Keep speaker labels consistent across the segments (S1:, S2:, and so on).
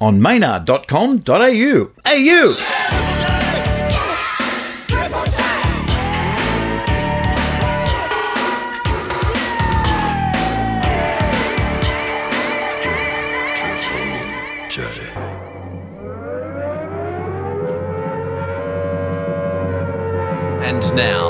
S1: on maynard.com.au. AU!
S2: And now,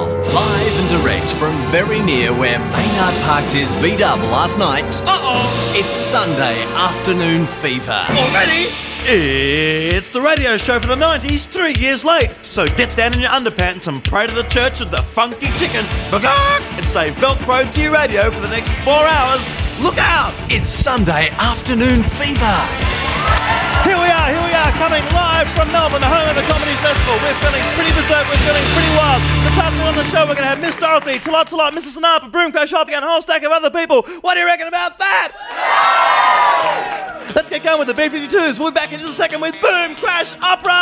S2: from very near where Maynard parked his V dub last night. Uh oh! It's Sunday afternoon fever.
S3: Already? It's the radio show for the 90s, three years late. So get down in your underpants and pray to the church of the funky chicken. And stay velcroed to your radio for the next four hours. Look out!
S2: It's Sunday afternoon fever.
S3: Here we are, here we are, coming live from Melbourne, the home of the Comedy Festival. We're feeling pretty berserk, we're feeling pretty wild. This afternoon on the show, we're going to have Miss Dorothy, Tlot Tlot, Mrs. Sinatra, Boom Crash Opera, and a whole stack of other people. What do you reckon about that? Let's get going with the B-52s. We'll be back in just a second with Boom Crash Opera!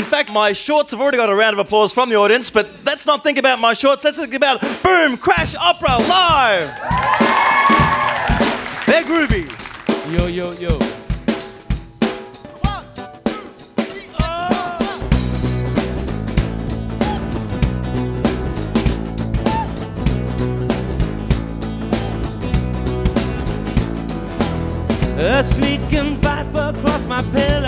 S4: In
S1: fact, my shorts have already got a round of applause from the audience, but let's not think about my shorts. Let's think about Boom Crash Opera live. They're groovy.
S5: Yo, yo, yo. A sneaking viper across my pillow.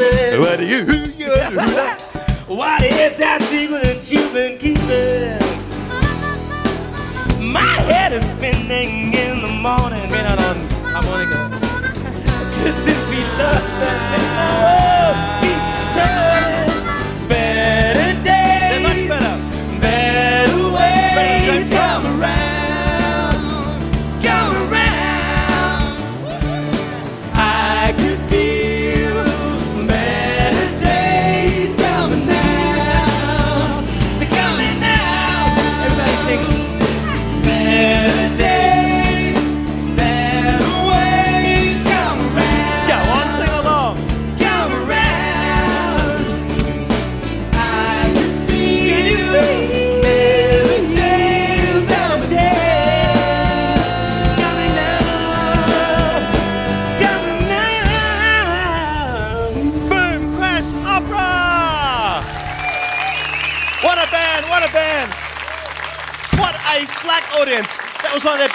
S5: I'm sleeping.
S1: What do you?
S5: What is that secret that you've been keeping? My head is spinning in the morning. Maynard on harmonica. Could this be love that makes my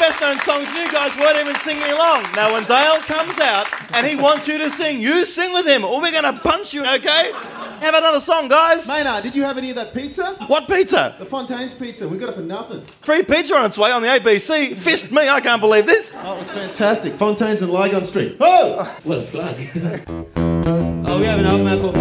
S1: best known songs, and you guys weren't even singing along. Now, when Dale comes out and he wants you to sing, you sing with him, or we're going to punch you, okay? Have another song, guys.
S6: Maynard, did you have any of that pizza?
S1: What pizza?
S6: The Fontaine's pizza. We got it for nothing.
S1: Free pizza on its way on the ABC. Fist me, I can't believe this.
S6: Oh, it was fantastic. Fontaine's and Lygon Street. Oh! What a plug.
S5: Oh, we have an album out called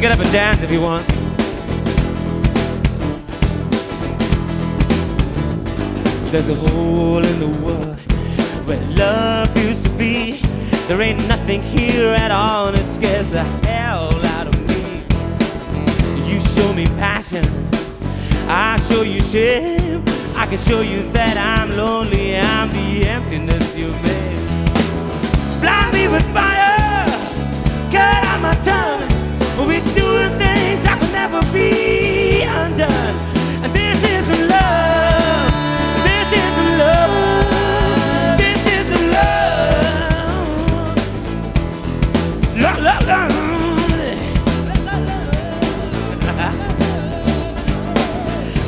S5: You get up and dance if you want. There's a hole in the world where love used to be. There ain't nothing here at all, and it scares the hell out of me. You show me passion. I show you shame. I can show you that I'm lonely. I'm the emptiness you made. Blind me with fire. Cut out my tongue. We're doing things could never be undone. And this isn't love. This isn't love. This isn't love. La la la.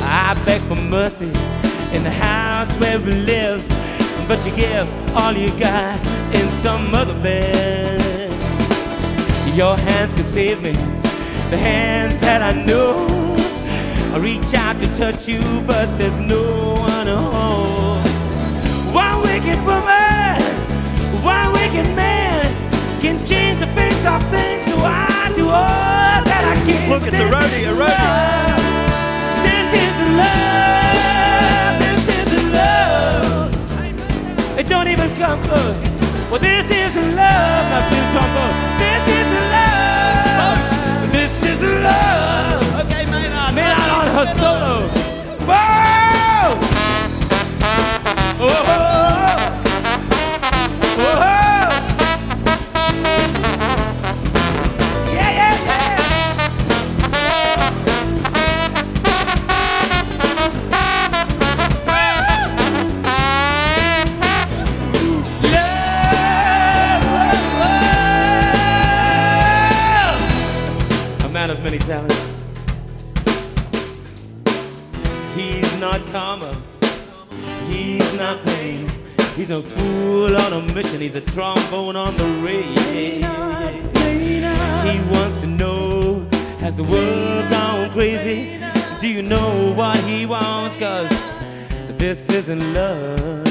S5: I beg for mercy in the house where we live, but you give all you got in some other bed. Your hands could save me, the hands that I know. I reach out to touch you, but there's no one home. One wicked woman, one wicked man can change the face of things, so I do all that I can.
S1: Look, it's a
S5: This
S1: roadie, a roadie.
S5: This is love. This is love. It don't even come close. Well, this is love, my blue trombone. Love.
S1: Okay, Maynard.
S5: Man out on her solo. Whoa! Whoa! He's not karma. He's not pain. He's no fool on a mission. He's a trombone on the range. He wants to know has the world gone crazy? Do you know what he wants? Cause this isn't love.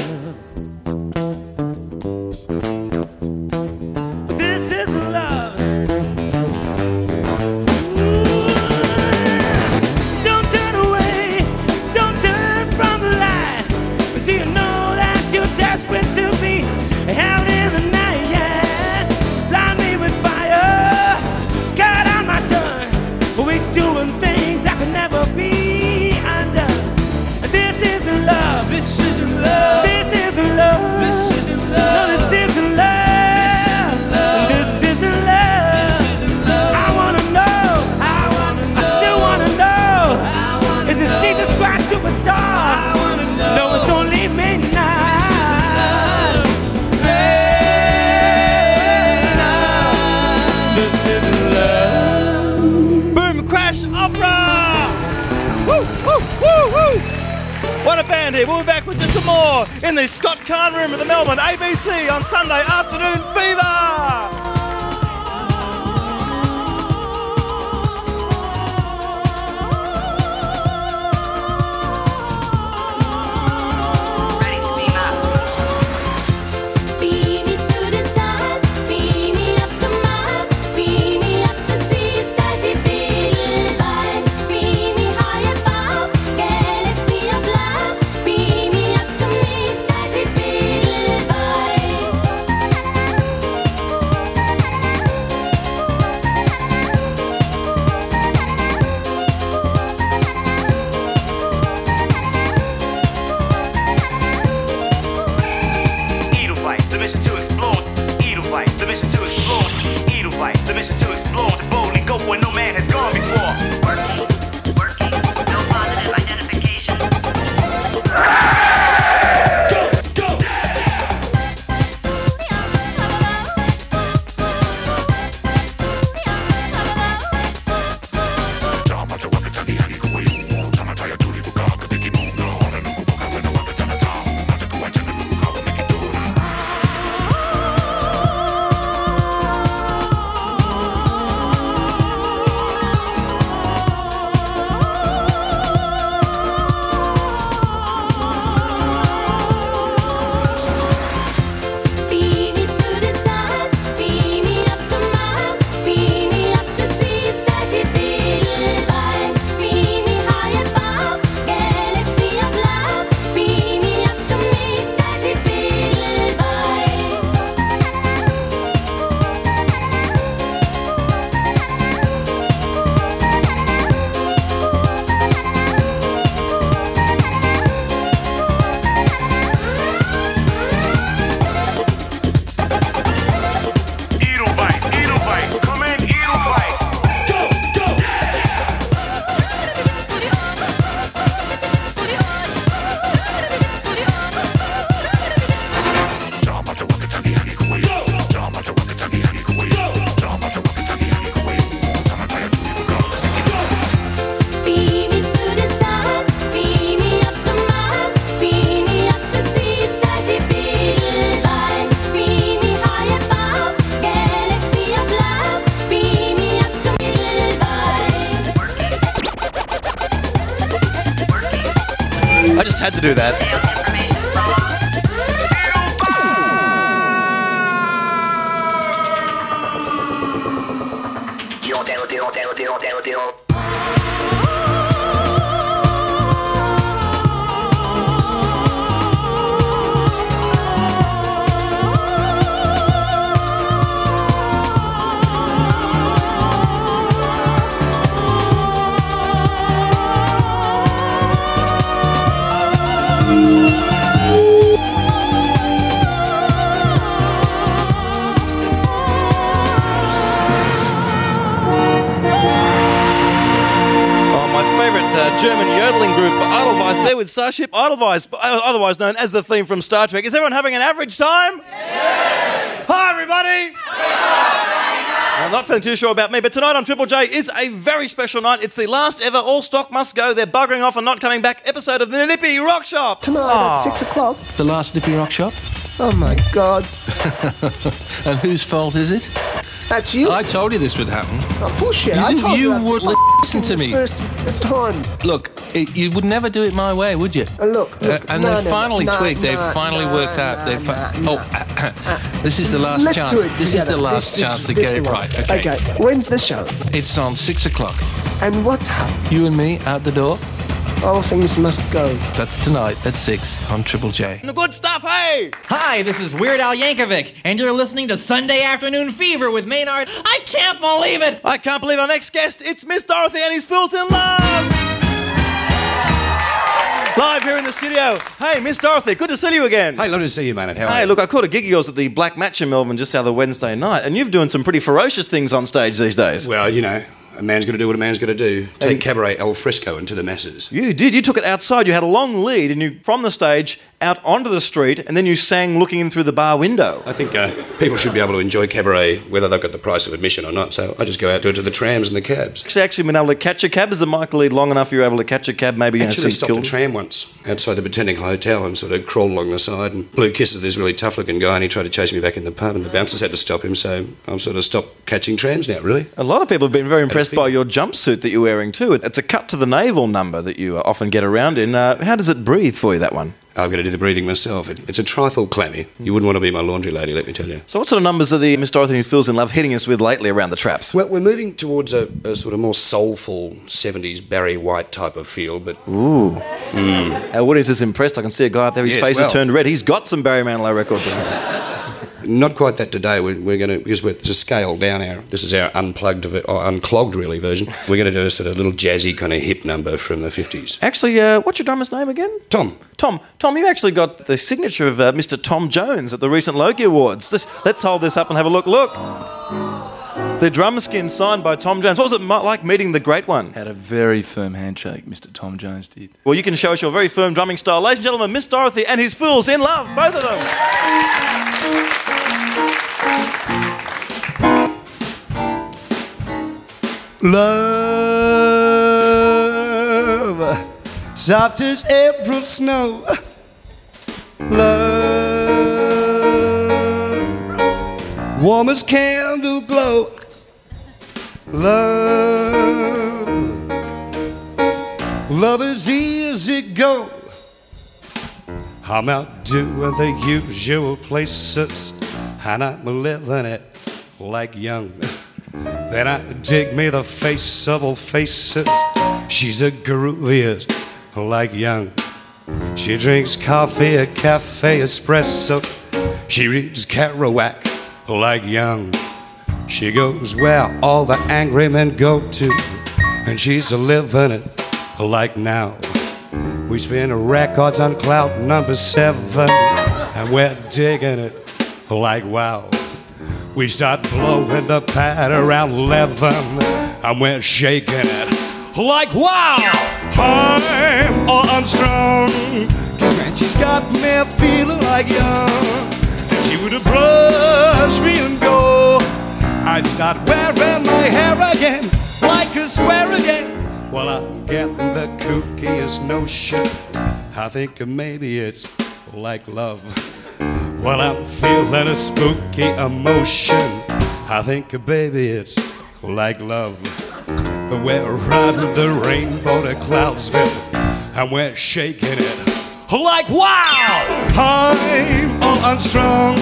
S4: Starship Edelweiss,
S1: uh, otherwise known as the theme from Star Trek. Is everyone having an average time? Hi, everybody! I'm not feeling too sure about me, but tonight on Triple J is a very special night. It's the last ever All Stock Must Go, they're buggering off and not coming back episode of the Nippy Rock Shop.
S7: Tonight at six o'clock.
S8: The last Nippy Rock Shop?
S7: Oh my God,
S8: And whose fault is it?
S7: that's you.
S8: I told you this would happen.
S7: oh, bullshit!
S8: You
S7: I told
S8: you
S7: you.
S8: wouldn't listen to me.
S7: First time.
S8: Look, it, you would never do it my way, would you?
S7: Uh, look,
S8: Uh, and
S7: no,
S8: they
S7: no,
S8: finally
S7: no,
S8: twigged. They've finally
S7: no,
S8: worked out.
S7: no,
S8: They've fi-
S7: no,
S8: oh, this is the last
S7: Let's
S8: chance.
S7: do it
S8: this is the last
S7: This is-
S8: chance to
S7: this
S8: get it
S7: one.
S8: right. Okay. okay.
S7: When's the show?
S8: It's on six o'clock.
S7: And what happening?
S8: You and me out the door.
S7: All things must go.
S8: That's tonight at six on Triple J.
S1: The good stuff, hey!
S9: Hi, this is Weird Al Yankovic, and you're listening to Sunday Afternoon Fever with Maynard. I can't believe it!
S1: I can't believe our next guest, it's Miss Dorothy and his Fools in Love! Live here in the studio. Hey, Miss Dorothy, good to see you again.
S10: Hey, lovely to see you, man. How are
S1: Hey,
S10: you?
S1: look, I caught a gig of yours at the Black Match in Melbourne just the other Wednesday night, and you've doing some pretty ferocious things on stage these days.
S10: Well, you know, a man's got to do what a man's got to do. Take cabaret al fresco into the masses.
S1: You did. You took it outside. You had a long lead, and you from the stage out onto the street, and then you sang looking in through the bar window.
S10: I think uh, people should be able to enjoy cabaret whether they've got the price of admission or not. So I just go out to it to the trams and the cabs.
S1: Actually, actually been able to catch a cab. Is the mic lead long enough? You were able to catch a cab, maybe you
S10: Actually, stopped a tram once outside the Botanical Hotel and sort of crawled along the side and blew kisses this really tough looking guy and he tried to chase me back in the pub and the bouncers had to stop him. So I've sort of stopped catching trams now, really.
S1: A lot of people have been very impressed by your jumpsuit that you're wearing too. It's a cut to the navel number that you often get around in. Uh, how does it breathe for you, that one?
S10: I've got to do the breathing myself. It, it's a trifle clammy. You wouldn't want to be my laundry lady, let me tell you.
S1: So, what sort of numbers are the Miss Dorothy who feels in love hitting us with lately around the traps?
S10: Well, we're moving towards a, a sort of more soulful 70s Barry White type of feel, but Ooh. Hmm.
S1: Uh, Our audience is impressed. I can see a guy up there, his
S10: Yes,
S1: face
S10: well.
S1: has turned red. He's got some Barry Manilow records. on him.
S10: not quite that today. We're, we're going to, because we're to scale down our, this is our unplugged, or unclogged really version. We're going to do a sort of little jazzy kind of hip number from the 50s.
S1: Actually, uh, what's your drummer's name again?
S10: Tom,
S1: Tom. Tom, you actually got the signature of uh, Mr. Tom Jones at the recent Logie Awards. Let's, let's hold this up and have a look. Look. The drum skin signed by Tom Jones. What was it like meeting the great one?
S11: Had a very firm handshake, Mr. Tom Jones did.
S1: Well, you can show us your very firm drumming style. Ladies and gentlemen, Miss Dorothy and his fools in love, both of them.
S6: Love, soft as April snow. Love, warm as candle glow. Love, love is easy go. I'm out doing the usual places, and I'm living it like young. Then I dig me the face of all faces. She's a grooviest, like young. She drinks coffee at Cafe Espresso. She reads Kerouac, like young. She goes where all the angry men go to, and she's a living it like now. We spin records on cloud number seven, and we're digging it like wow. We start blowing the pad around 11 and we're shaking it like wow. I'm all unstrung. Cause man, she's got me feeling like young. And she would brush me and go. I'd start wearing my hair again, like a square again. Well, I'm getting the kookiest notion. I think maybe it's like love. Well, I'm feeling a spooky emotion. I think, a baby, it's like love. We're riding the rainbow to Cloudsville, and we're shaking it like wow. I'm all unstrung,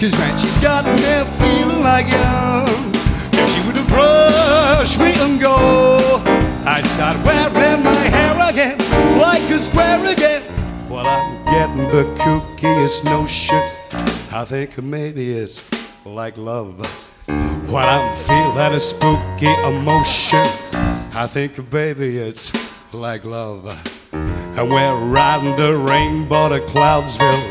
S6: cause man, she's got me feeling like young. If she would brush me and go, I'd start wearing my hair again, like a square again. Well, I'm getting the kookiest notion. I think maybe it's like love. When I'm feeling a spooky emotion, I think, baby, it's like love. And we're riding the rainbow to Cloudsville,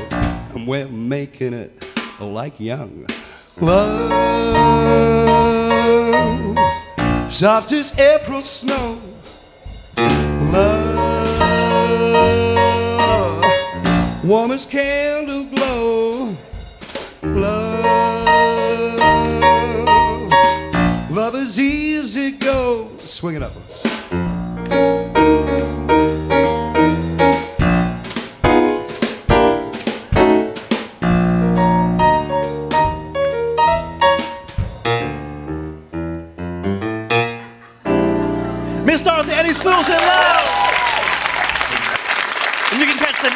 S6: and we're making it like young. Love, soft as April snow. Love, warm as candle glow. Love, love is easy go. Swing it up.
S1: Dorothy and his Fools in Love. And you can catch them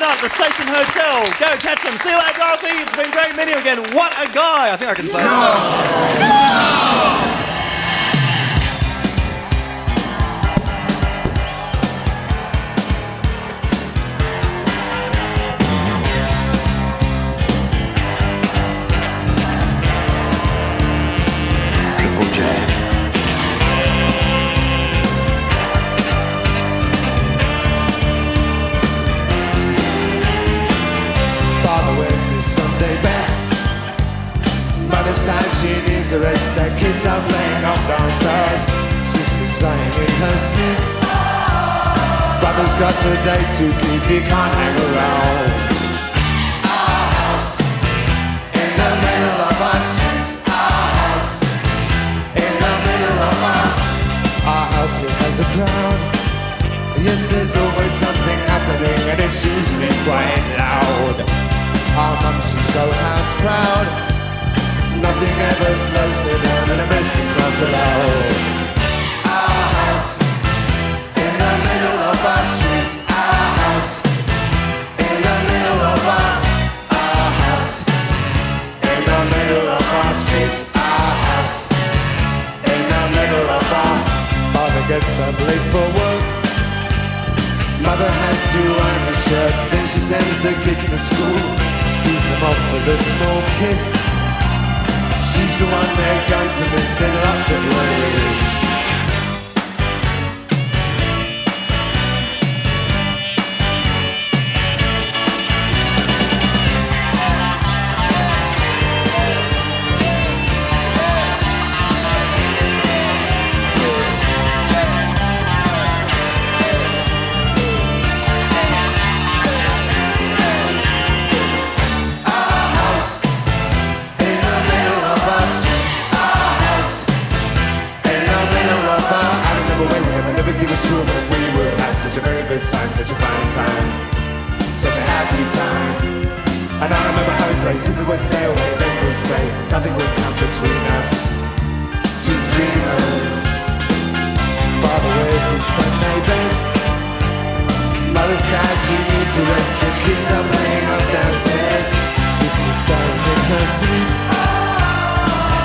S1: night at the Station Hotel. Go catch them. See you later, Dorothy. It's been great meeting you again. What a guy. I think I can say that.
S12: Triple
S13: are playing off downstairs. Sister's sighing in her sleep. Brother's got a date to keep. He can't hang around. Our house in the middle of our. Our house in the middle of our our house. It has a crowd. Yes, there's always something happening, and it's usually quite loud. Our mum, she's so house proud. Nothing ever slows her down, and a is not allowed. House in the middle of our streets. Our house in the middle of our house in the middle of our streets. House in the middle of our. Father gets up late for work. Mother has to iron the shirt, then she sends the kids to school. Sees them off with a small kiss. She's the one they're going to miss The kids are playing up downstairs. Sister's sighing in her sleep.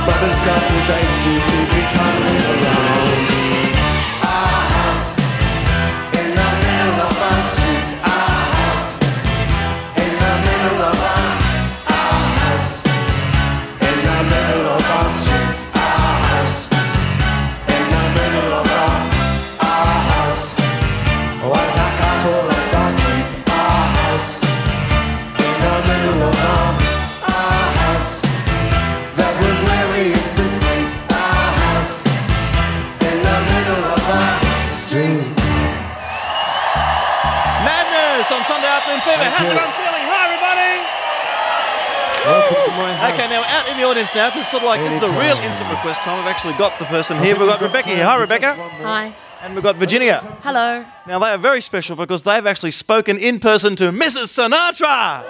S13: Brother's got a date to. He
S1: now, because sort of like this is a real instant request time. We've actually got the person here. We've got Rebecca here. Hi, Rebecca.
S3: Hi.
S1: And we've got Virginia.
S3: Hello.
S1: Now they are very special because they've actually spoken in person to Mrs. Sinatra.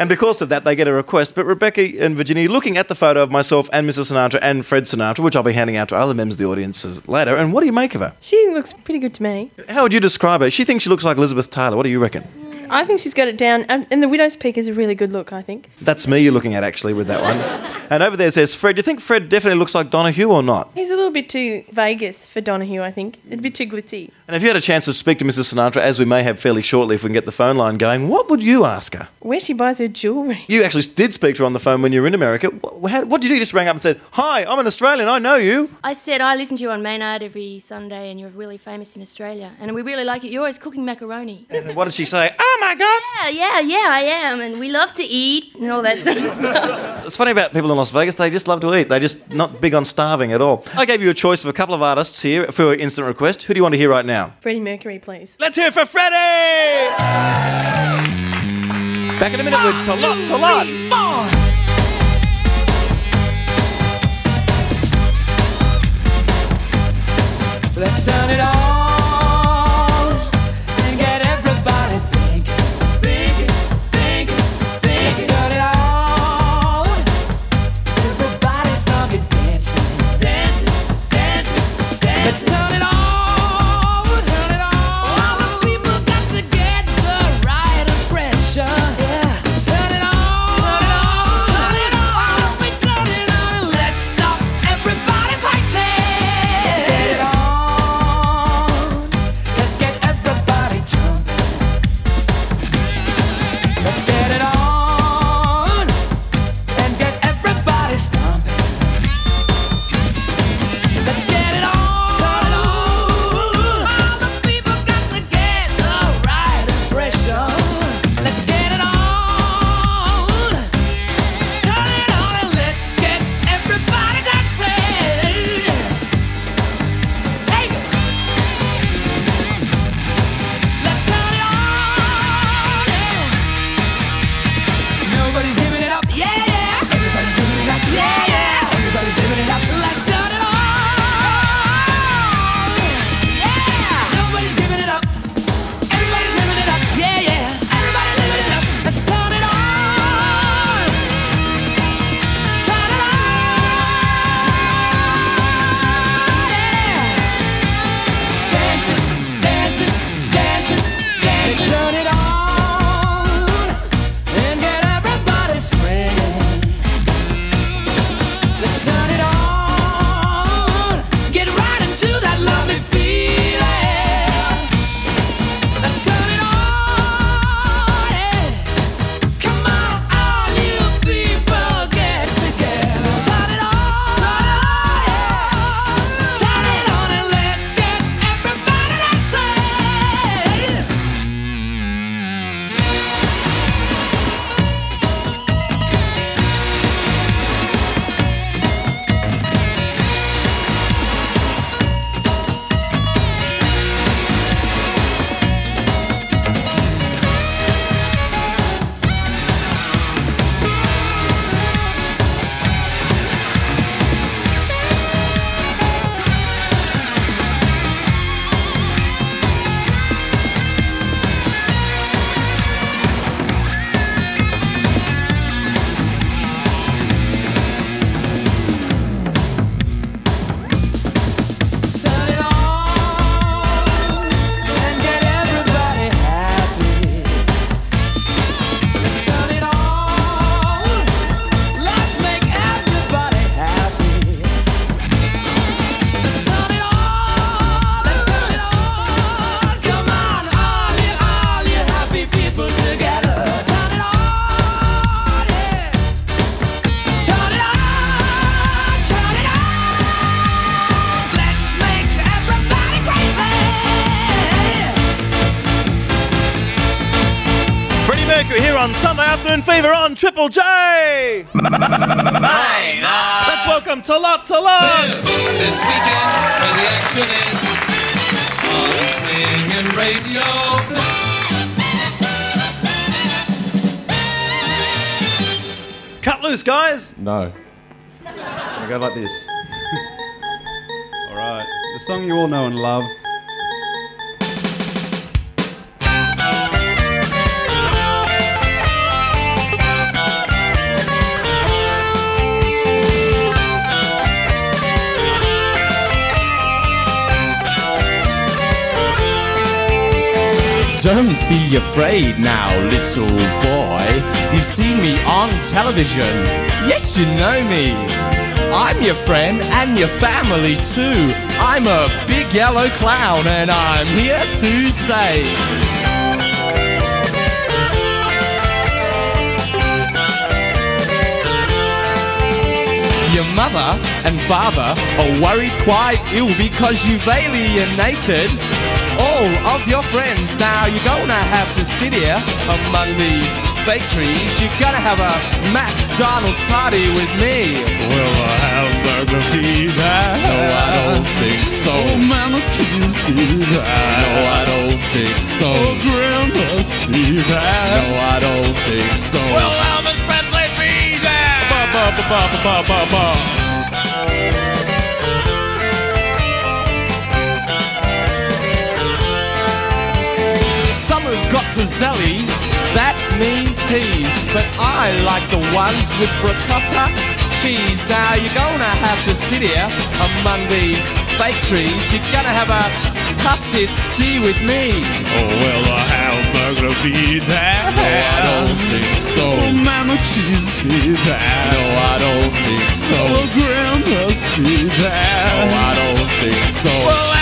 S1: And because of that, they get a request. But Rebecca and Virginia, looking at the photo of myself and Mrs. Sinatra and Fred Sinatra, which I'll be handing out to other members of the audience later, and what do you make of her?
S14: She looks pretty good to me.
S1: How would you describe her? She thinks she looks like Elizabeth Taylor. What do you reckon?
S14: I think she's got it down. And and the widow's peak is a really good look, I think.
S1: That's me you're looking at actually with that one. and over there says Fred. Do you think Fred definitely looks like Donahue or not?
S14: He's a little bit too Vegas for Donahue, I think. A bit too glitzy.
S1: And if you had a chance to speak to Mrs. Sinatra, as we may have fairly shortly if we can get the phone line going, what would you ask her?
S14: Where she buys her jewellery.
S1: You actually did speak to her on the phone when you were in America. What, how, what did you do? You just rang up and said, Hi, I'm an Australian, I know you.
S3: I said I listen to you on Maynard every Sunday, and you're really famous in Australia, and we really like it. You're always cooking macaroni.
S1: And what did she say? Oh my God!
S3: Yeah, yeah, yeah, I am, and we love to eat and all that sort of stuff.
S1: It's funny about people in Las Vegas, they just love to eat. They're just not big on starving at all. I gave you a choice of a couple of artists here for your instant request. Who do you want to hear right now?
S14: Freddie Mercury, please.
S1: Let's hear it for Freddie! Back in a minute with a lot, a lot.
S15: Let's turn it on
S16: No. I go like this. all right. The song you all know and love.
S17: Don't be afraid now, little boy. You've seen me on television. Yes, you know me. I'm your friend and your family too. I'm a big yellow clown and I'm here to say. Your mother and father are worried quite ill because you've alienated all of your friends. Now you're gonna have to sit here among these fake trees. You're gonna have a McDonald's party with me. Will a hamburger be there? No, I don't think so. Oh, mama, cheese be there? No, I don't think so. Oh, grandma's be there? No, I don't think so. Will Elvis Presley be there? Ba, ba, ba, ba, ba, ba, ba. Have got Roselli, that means peas. But I like the ones with ricotta cheese. Now you're gonna have to sit here among these fake trees. You're gonna have a custard sea with me. Oh, well, uh, a hamburger be there? No, I don't think so. Oh, mama cheese be there? No, I don't think so. Oh, grandma's be there? No, I don't think so. Will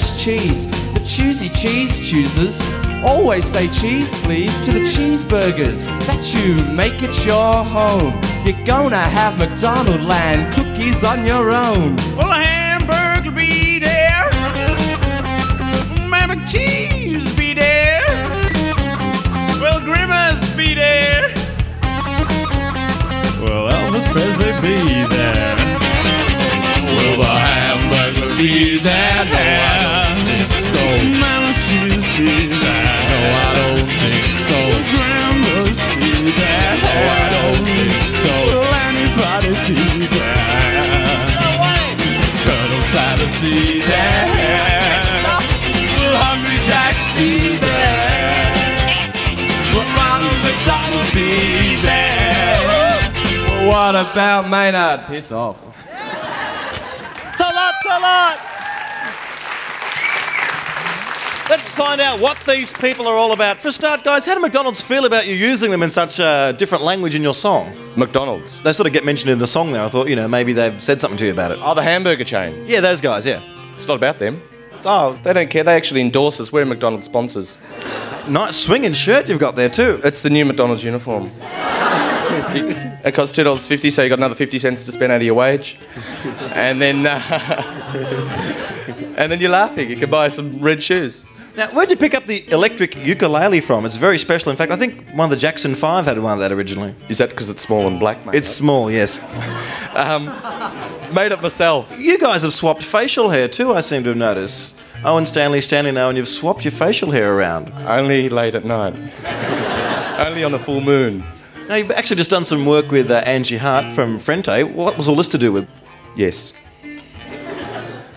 S17: sauce, cheese. The choosy cheese choosers always say cheese, please, to the cheeseburgers that you make at your home. You're gonna have McDonald land cookies on your own. Well, a hamburger be there, Mama cheese be there, well, Grimace be there. Well, Elvis Presley be there. Will the hamburger be there? Be there? Will Hungry Jacks be there? Will Ronald McDonald be there? What about Maynard? Piss off.
S1: Tlot, Tlot! Let's find out what these people are all about. For a start, guys, how do McDonald's feel about you using them in such a different language in your song?
S11: McDonald's.
S1: They sort of get mentioned in the song there. I thought, you know, maybe they've said something to you about it.
S11: Oh, the hamburger chain.
S1: Yeah, those guys, yeah.
S11: It's not about them.
S1: Oh.
S11: They don't care. They actually endorse us. We're McDonald's sponsors.
S1: Nice swinging shirt you've got there, too.
S11: It's the new McDonald's uniform. it costs two dollars fifty, so you got another fifty cents to spend out of your wage, and then uh, and then you're laughing. You can buy some red shoes.
S1: Now, where'd you pick up the electric ukulele from? It's very special. In fact, I think one of the Jackson 5 had one of that originally.
S11: Is that because it's small and black, mate?
S1: It's small, yes.
S11: um, made it myself.
S1: You guys have swapped facial hair too, I seem to have noticed. Owen Stanley Stanley now, and you've swapped your facial hair around.
S11: Only late at night. Only on a full moon.
S1: Now, you've actually just done some work with uh, Angie Hart from Frente. What was all this to do with?
S11: Yes.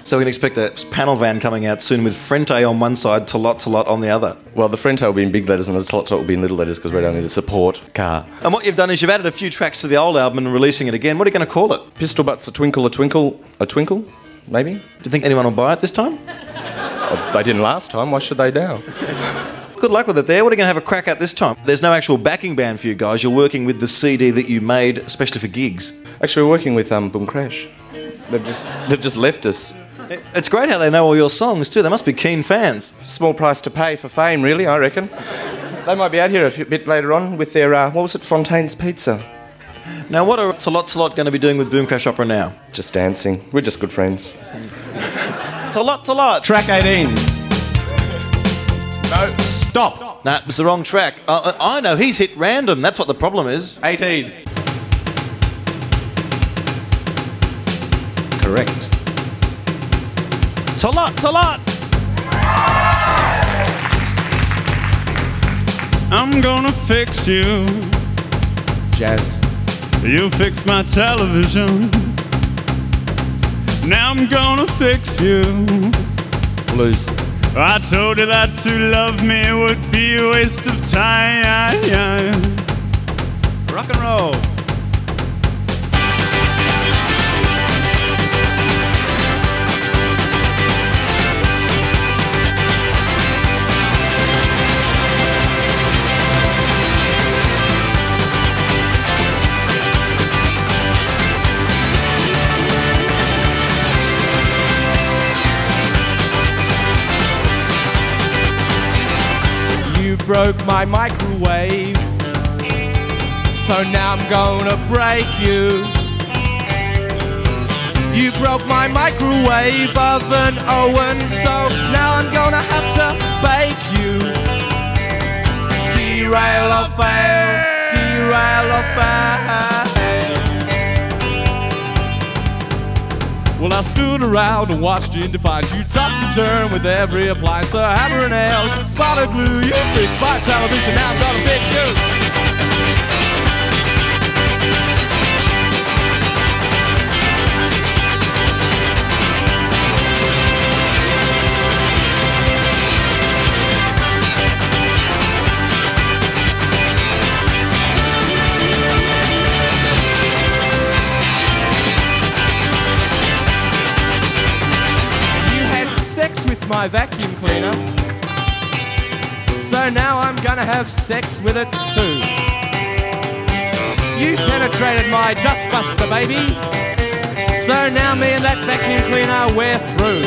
S1: So we can expect a panel van coming out soon with Frente on one side, Tlot Tlot on the other.
S11: Well, the Frente will be in big letters and the Tlot Tlot will be in little letters because we're only the support car.
S1: And what you've done is you've added a few tracks to the old album and releasing it again. What are you going to call it?
S11: Pistol Butts, a twinkle, a twinkle, a twinkle, maybe?
S1: Do you think anyone will buy it this time?
S11: Oh, they didn't last time. Why should they now?
S1: Good luck with it there. What are you going to have a crack at this time? There's no actual backing band for you guys. You're working with the CD that you made especially for gigs.
S11: Actually, we're working with um, Boom Crash. They've just they've just left us.
S1: It's great how they know all your songs too. They must be keen fans.
S11: Small price to pay for fame, really. I reckon. They might be out here a few- bit later on with their uh, what was it, Fontaine's Pizza.
S1: Now, what are Tlot Tlot going to be doing with Boom Crash Opera now?
S11: Just dancing. We're just good friends.
S1: Tlot Tlot.
S11: Track 18.
S1: No, stop. Nah, it's the wrong track. Uh, I know, he's hit random. That's what the problem is.
S11: 18. Correct.
S1: Tlot, Tlot.
S18: I'm gonna fix you.
S11: Jazz.
S18: You fix my television. Now I'm gonna fix you.
S11: Blues.
S18: I told you that to love me would be a waste of time.
S1: Rock and roll.
S19: Broke my microwave. So now I'm gonna break you. You broke my microwave oven, Owen. So now I'm gonna have to bake you. Derail or fail, derail or fail. Well, I stood around and watched you defiance. You toss and turn with every appliance. A hammer and nail, spot of glue. You fix my television. Now I've got a you. My vacuum cleaner. So now I'm gonna have sex with it too. You penetrated my dustbuster, baby. So now me and that vacuum cleaner we're through.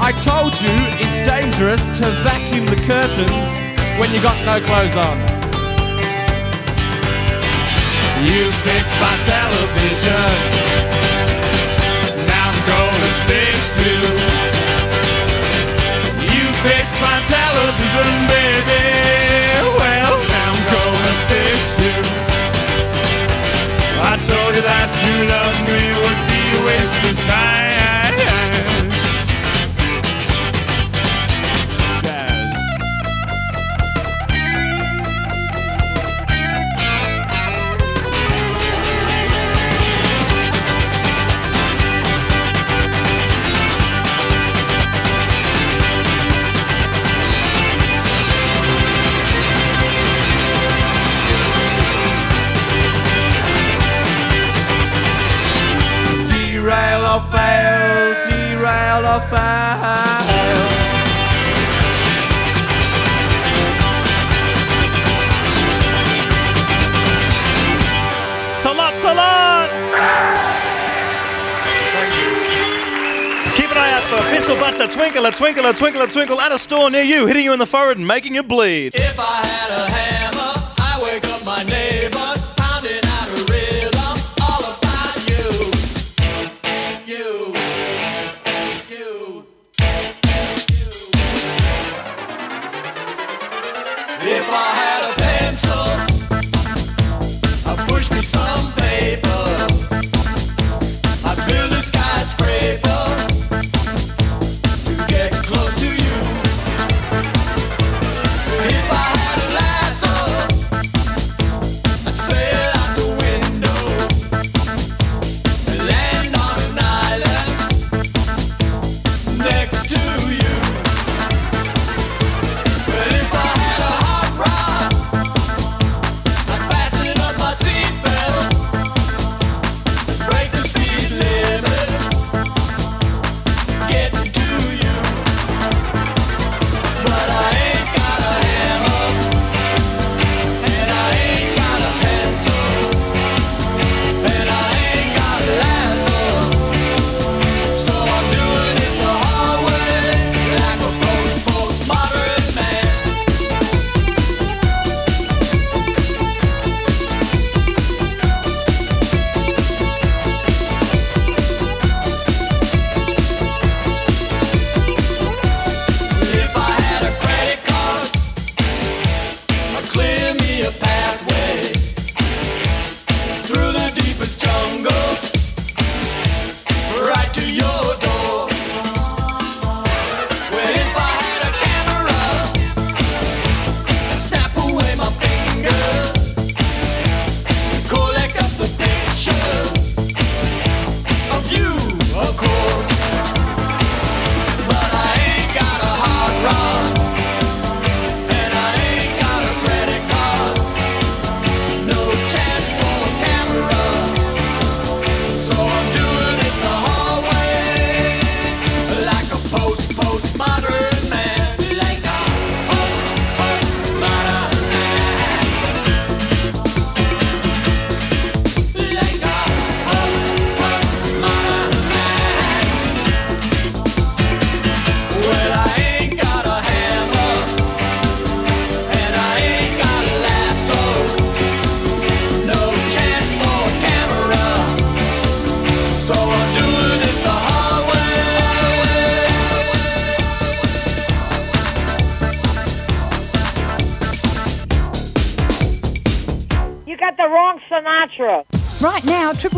S19: I told you it's dangerous to vacuum the curtains when you got no clothes on. You fixed my television. Television, baby. Well, I'm gonna fix you. I told you that to love me would be a waste of time.
S1: To lot, to. Keep an eye out for pistol butts a twinkle, a twinkle, a twinkle, a twinkle at a store near you, hitting you in the forehead and making you bleed.
S20: If I had a hammer,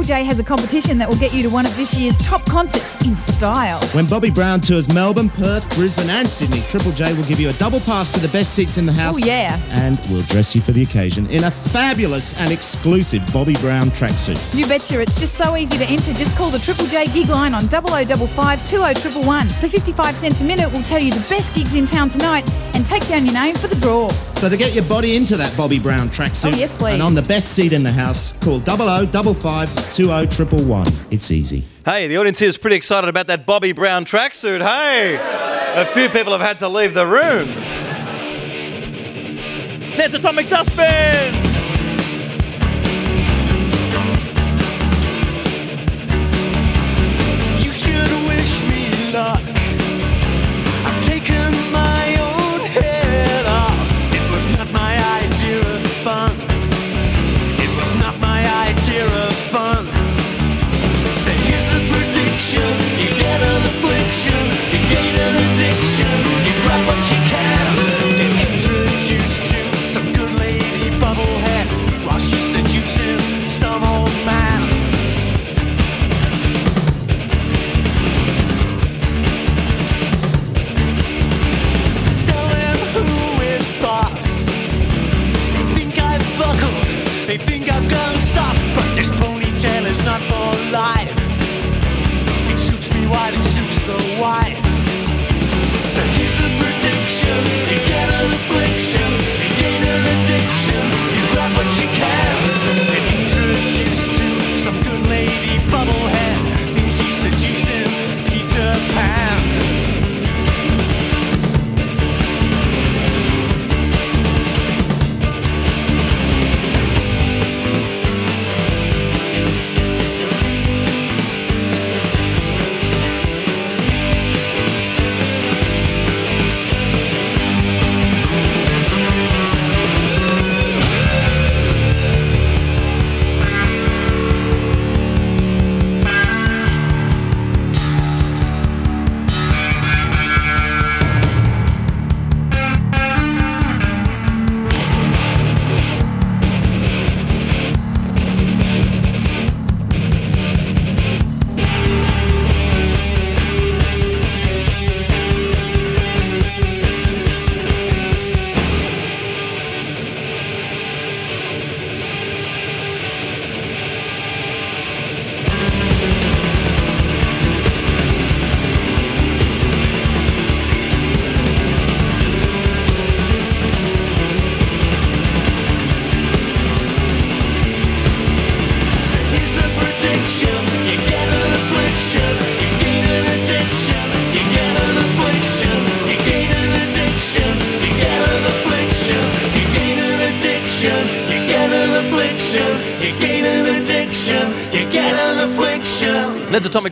S21: Triple J has a competition that will get you to one of this year's top concerts in style.
S22: When Bobby Brown tours Melbourne, Perth, Brisbane, and Sydney, Triple J will give you a double pass to the best seats in the house.
S21: Oh, yeah.
S22: And we'll dress you for the occasion in a fabulous and exclusive Bobby Brown tracksuit.
S21: You betcha, it's just so easy to enter. Just call the Triple J gig line on 0055 20111. For 55 cents a minute, we'll tell you the best gigs in town tonight and take down your name for the draw.
S22: So to get your body into that Bobby Brown tracksuit
S21: Oh, yes, please.
S22: and on the best seat in the house, call 0055 20111. It's easy.
S1: Hey, the audience here is pretty excited about that Bobby Brown tracksuit. Hey, a few people have had to leave the room. Ned's Atomic Dustbin!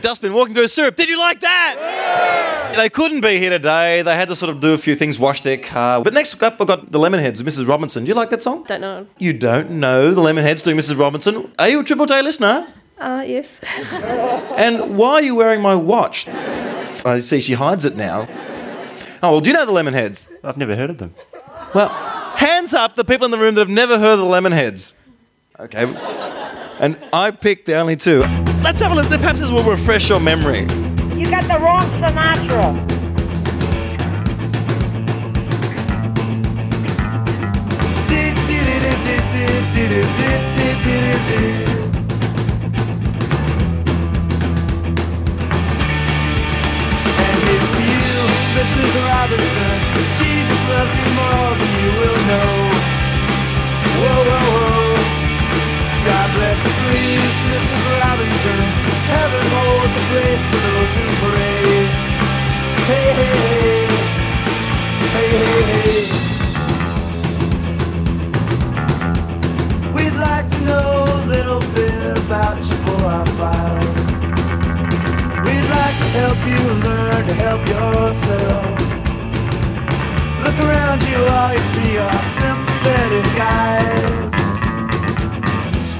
S1: Dustbin walking through syrup. Did you like that? They couldn't be here today. They had to sort of do a few things, wash their car. But next up, I've got the Lemonheads, Mrs. Robinson. Do you like that song?
S14: Don't know.
S1: You don't know the Lemonheads doing Mrs. Robinson. Are you a Triple J listener?
S14: Uh, yes.
S1: And why are you wearing my watch? I see she hides it now. Oh, well, do you know the Lemonheads?
S23: I've never heard of them.
S1: Well, hands up the people in the room that have never heard of the Lemonheads. Okay. And I picked the only two. Let's have a look. Perhaps this will refresh your memory.
S24: You got the wrong Sinatra.
S5: And it's you, Mrs. Robinson. Jesus loves you more than you will know. Whoa, whoa, whoa. God bless the please, Mrs. Robinson. Heaven holds a place for those who pray. Hey, hey, hey. Hey, hey, hey. We'd like to know a little bit about you for our files. We'd like to help you learn to help yourself. Look around you, all you see are sympathetic eyes.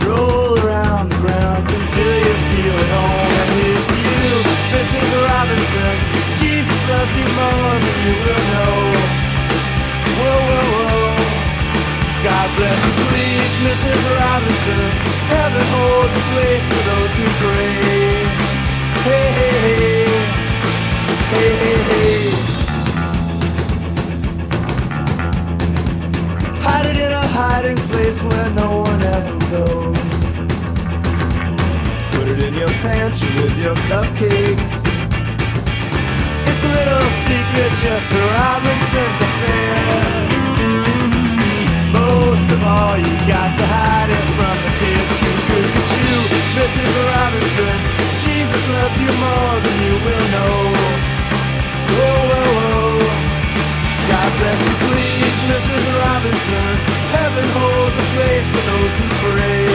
S5: Stroll around the grounds until you feel at home. And here's to you, Mrs. Robinson. Jesus loves you more than you will know. Whoa, whoa, whoa. God bless you, please, Mrs. Robinson. Heaven holds a place for those who pray. Hey, hey, hey. Hey, hey, hey. Hide it in a hiding place where no one ever goes. Put it in your pantry with your cupcakes. It's a little secret just for Robinson's affair. Most of all, you got to hide it from the kids. Cuckoo, Mrs. Robinson. Jesus loves you more than you will know. Whoa, whoa, whoa. God bless you, please, Mrs. Robinson. Heaven holds a place for those who pray.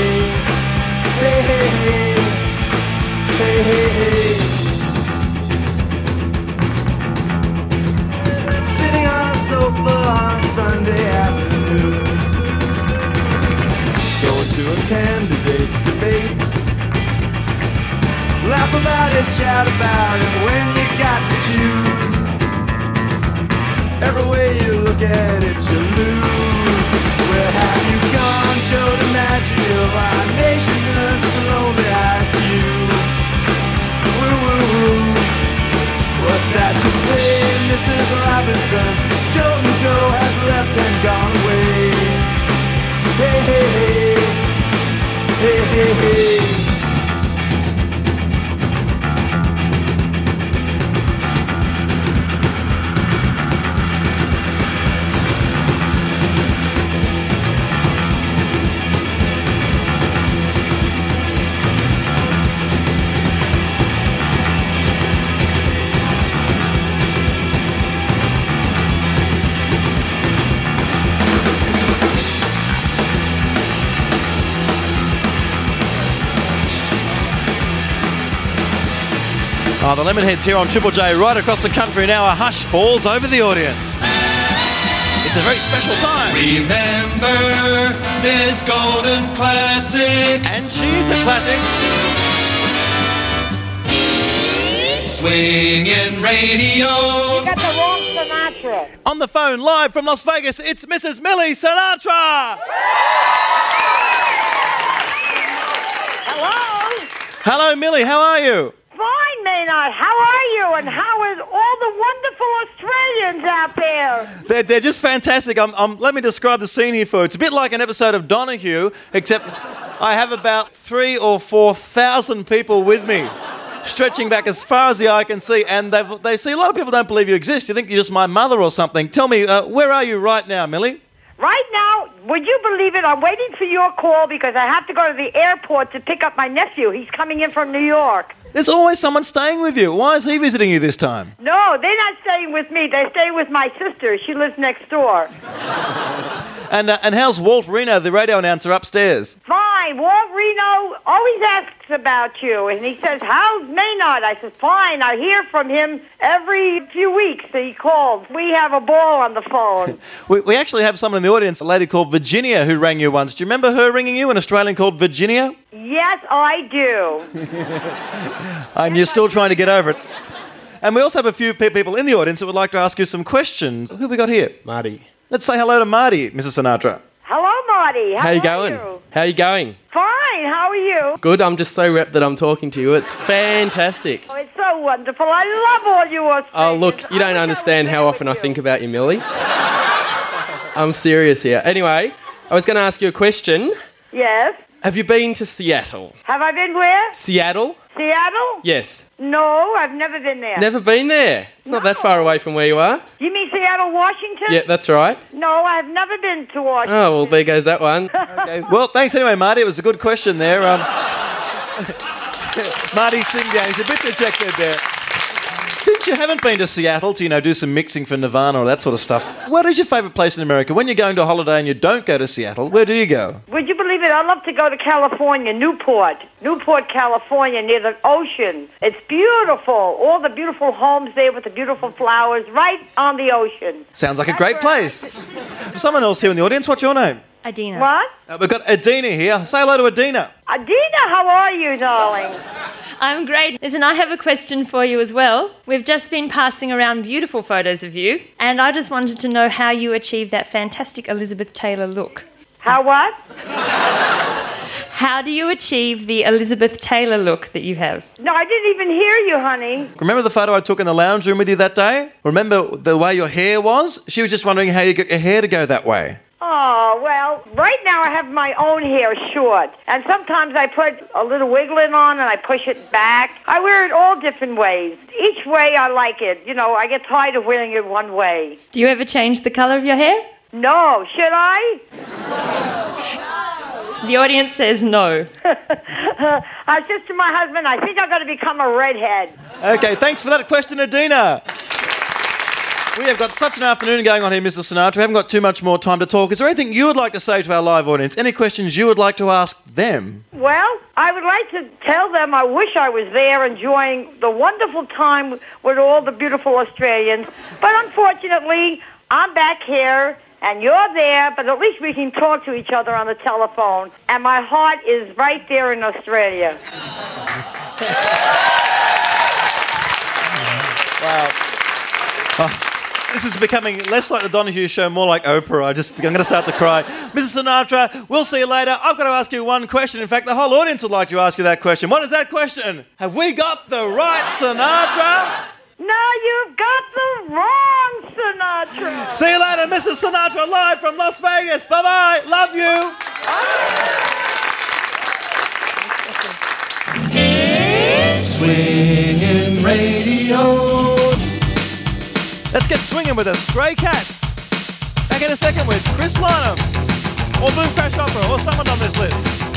S5: Hey, hey, hey. Hey, hey, hey. Sitting on a sofa on a Sunday afternoon. Going to a candidate's debate. Laugh about it, shout about it when you got to choose. Every way you look at it, you lose. Where have you gone, Joe DiMaggio? Our nation turns its lonely eyes to you. Woo, woo, woo. What's that you say, Mrs. Robinson? Joe and Joe has left and gone away. Hey, hey, hey. Hey, hey, hey.
S1: Oh, the Lemonheads here on Triple J right across the country now. A hush falls over the audience. It's a very special time.
S15: Remember this golden classic.
S1: And she's a classic.
S15: Swinging radio.
S25: You got the wrong Sinatra.
S1: On the phone, live from Las Vegas, it's Mrs. Millie Sinatra.
S25: Hello?
S1: Hello, Millie. How are you?
S25: Maynard. How are you? And how is all the wonderful Australians out there?
S1: They're, they're just fantastic. Um, um, let me describe the scene here for you. It's a bit like an episode of Donahue, except I have about three or four thousand people with me, stretching back as far as the eye can see. And they they see a lot of people don't believe you exist. You think you're just my mother or something. Tell me, uh, where are you right now, Millie?
S25: Right now, would you believe it? I'm waiting for your call because I have to go to the airport to pick up my nephew. He's coming in from New York.
S1: There's always someone staying with you. Why is he visiting you this time?
S25: No, they're not staying with me. They're staying with my sister. She lives next door.
S1: And uh, and how's Walt Reno, the radio announcer upstairs?
S25: Fine. Walt Reno always asks about you, and he says, "How's Maynard?" I says, "Fine." I hear from him every few weeks. He calls. We have a ball on the phone.
S1: We, we actually have someone in the audience, a lady called Virginia, who rang you once. Do you remember her ringing you, an Australian called Virginia?
S25: yes, I do.
S1: And you're still trying to get over it. And we also have a few pe- people in the audience that would like to ask you some questions. Who have we got here?
S26: Marty.
S1: Let's say hello to Marty, Mrs. Sinatra.
S25: Hello, Marty. How,
S26: How you going?
S25: You?
S26: How you going?
S25: Fine. How are you?
S26: Good. I'm just so wrapped that I'm talking to you. It's fantastic.
S25: Oh, it's so wonderful. I love all you Australians.
S26: Oh, look, you don't understand how often I think about you, Millie. I'm serious here. Anyway, I was going to ask you a question.
S25: Yes.
S26: Have you been to Seattle?
S25: Have I been where?
S26: Seattle?
S25: Seattle?
S26: Yes.
S25: No, I've never been there.
S26: Never been there. It's not that far away from where you are.
S25: You mean Seattle, Washington?
S26: Yeah, that's right.
S25: No, I've never been to Washington.
S26: Oh, well, there goes that one.
S1: Okay. Well, thanks anyway, Marty. It was a good question there. Um, Marty he's a bit dejected there. Since you haven't been to Seattle to, you know, do some mixing for Nirvana or that sort of stuff, what is your favourite place in America? When you're going to a holiday and you don't go to Seattle, where do you go?
S25: Would you believe it? I love to go to California, Newport. Newport, California, near the ocean. It's beautiful. All the beautiful homes there with the beautiful flowers right on the ocean.
S1: Sounds like a great place. Someone else here in the audience, what's your name?
S27: Adina.
S25: What?
S1: Uh, we've got Adina here. Say hello to Adina.
S25: Adina, how are you, darling?
S28: I'm great. Listen, I have a question for you as well. We've just been passing around beautiful photos of you, and I just wanted to know how you achieved that fantastic Elizabeth Taylor look.
S25: How what?
S28: How do you achieve the Elizabeth Taylor look that you have?
S25: No, I didn't even hear you, honey.
S1: Remember the photo I took in the lounge room with you that day? Remember the way your hair was? She was just wondering how you get your hair to go that way.
S25: Oh, well, right now I have my own hair short. And sometimes I put a little wiggling on and I push it back. I wear it all different ways. Each way I like it. You know, I get tired of wearing it one way.
S28: Do you ever change the colour of your hair?
S25: No, should I?
S28: The audience says no.
S25: I said to my husband, I think I'm going to become a redhead.
S1: Okay, thanks for that question, Adina. We have got such an afternoon going on here, Mr. Sinatra. We haven't got too much more time to talk. Is there anything you would like to say to our live audience? Any questions you would like to ask them?
S25: Well, I would like to tell them I wish I was there enjoying the wonderful time with all the beautiful Australians. But unfortunately, I'm back here and you're there, but at least we can talk to each other on the telephone. And my heart is right there in Australia.
S1: Wow. Oh, this is becoming less like the Donahue show, more like Oprah. I just, I'm going to start to cry. Mrs. Sinatra, we'll see you later. I've got to ask you one question. In fact, the whole audience would like to ask you that question. What is that question? Have we got the right Sinatra?
S25: No, you've got the wrong Sinatra.
S1: See you later, Mrs. Sinatra, live from Las Vegas. Bye bye. Love you.
S13: Swinging
S1: swinging with the Stray Cats. Back in a second with Chris Lynham, or Boom Crash Opera, or someone on this list.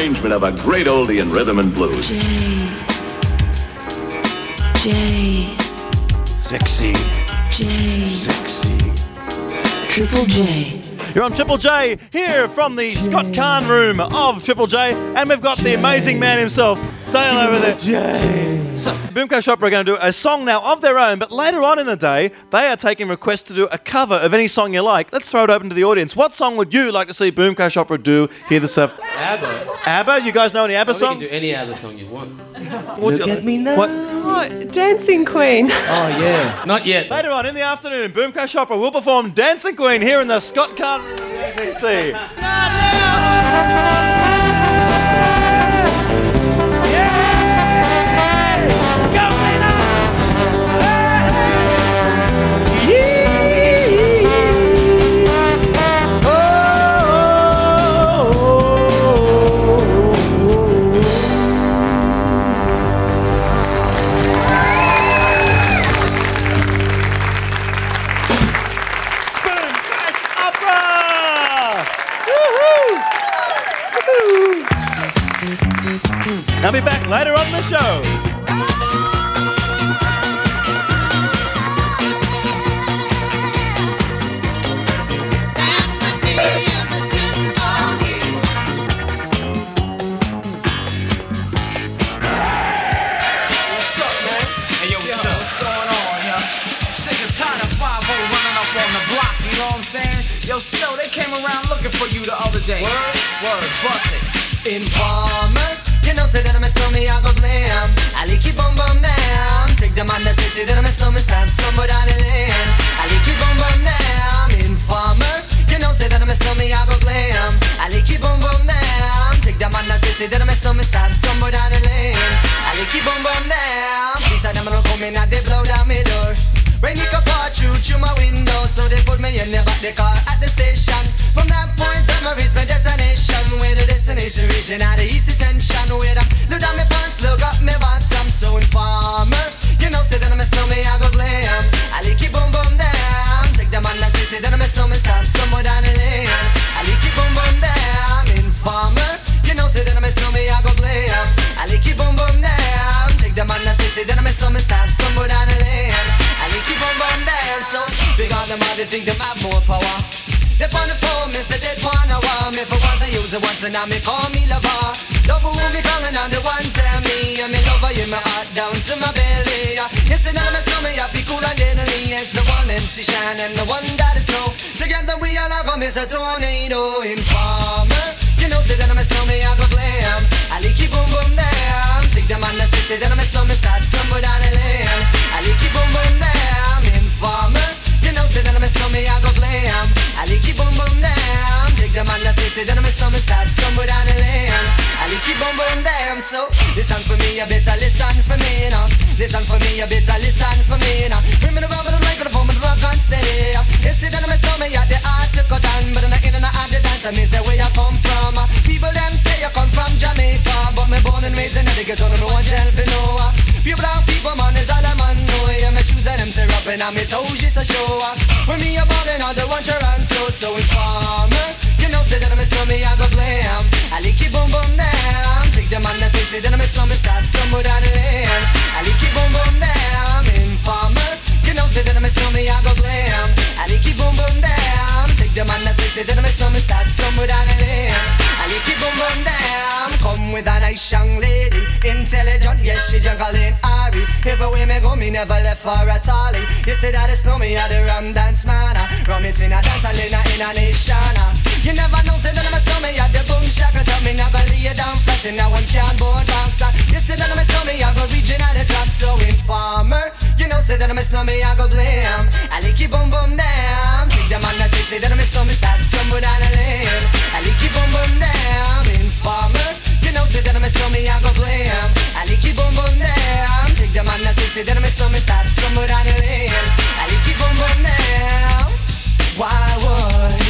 S29: Arrangement of a great oldie in rhythm and blues.
S4: J.
S1: Sexy.
S4: J.
S1: Sexy.
S4: Triple J.
S1: You're on Triple J here from the Scott Carne room of Triple J, and we've got the amazing man himself, Dale over there. J. So, Boom Crash Opera are going to do a song now of their own, but later on in the day, they are taking requests to do a cover of any song you like. Let's throw it open to the audience. What song would you like to see Boom Crash Opera do here this afternoon?
S5: ABBA.
S1: ABBA? You guys know any ABBA
S5: Oh,
S1: song?
S5: We can do any ABBA song you want.
S1: Would
S5: Look
S1: you-
S5: at me now.
S1: What?
S12: Oh, Dancing Queen.
S5: Oh yeah. Not yet.
S1: Later on in the afternoon, Boom Crash Opera will perform Dancing Queen here in the Scott Carne room ABC. I'll be back later on the show.
S30: What's up, man? Hey, yo, what's, up? what's on, yo? Sick and tired of 5 running up on the block, you know what I'm saying? Yo, Snow, they came around looking for you the other day. Word? Word, bust it.
S31: Informer, in and they blow down my door. Rain it can pour through through my window, so they put me in the back the car at the station. From that point on, I reached my destination. Where the destination region out of east detention. Where I on them, they think them have more power. They on the phone, me say they wanna want me for once I use it once and now me call me lover. Love who me calling on the one tell me I'm in love in my heart down to my belly. Yes, and I'm a snowman, I feel cool and deadly. Yes, the one MC Shan and the one that is snow. Together we all are come as a tornado in informer. You know, say that I'm a snowman, I go glam. I like it boom boom down. Take the man that say, say that I'm a say, that I'm a snowman, start somewhere down the lane. I like it boom boom down. So listen for me, you better listen for me now. Listen for me, you better listen for me now. Bring me the rubber, the microphone, but the rock on steady. You say that I'm a snowman, yeah, the art to cut down, but I'm not in and out the dance. I say where you come from. People them say you come from Jamaica, but me born and raised in the ghetto, no one tell for no. Uh. Pure brown people, man, is all oh, I'm on. know. Yeah, my shoes and them tear up and my toes just a show. up. When me a ballin', all the one you run so informer. You know, say that I'm a snowman, I go glam. I like it boom boom down. Take the man that say, say that I'm a snowman, start somewhere down the lane. I like it boom boom down. Informer. You know, say that I'm a snowman, I go glam. I like it boom boom down. Take the man that say, say that I'm a snowman, start somewhere down the lane. Boom boom down. Come with a nice young lady, intelligent, yes she jungle in Ari. Everywhere me go, me never left for a tally. You say that it's know me, I the rum dance man. Rum it in a dance, I in a nation. You never know, say that I'm a snowman, I the boom shaka tell me never lay you down flat in a one cardboard box. You say that I'm a snowman, I go reaching at the top, so informer. You know, say that I'm a snowman, I go blam. I like it boom boom down. Take the man that say, say that I'm a snowman, start stumble down the lane. I like it boom boom down. Informer. You know, say that I'm a snowman, I go blam. I like it boom boom down. Take the man that say, say that I'm a snowman, start stumble down the lane. I like it boom boom down. Why would?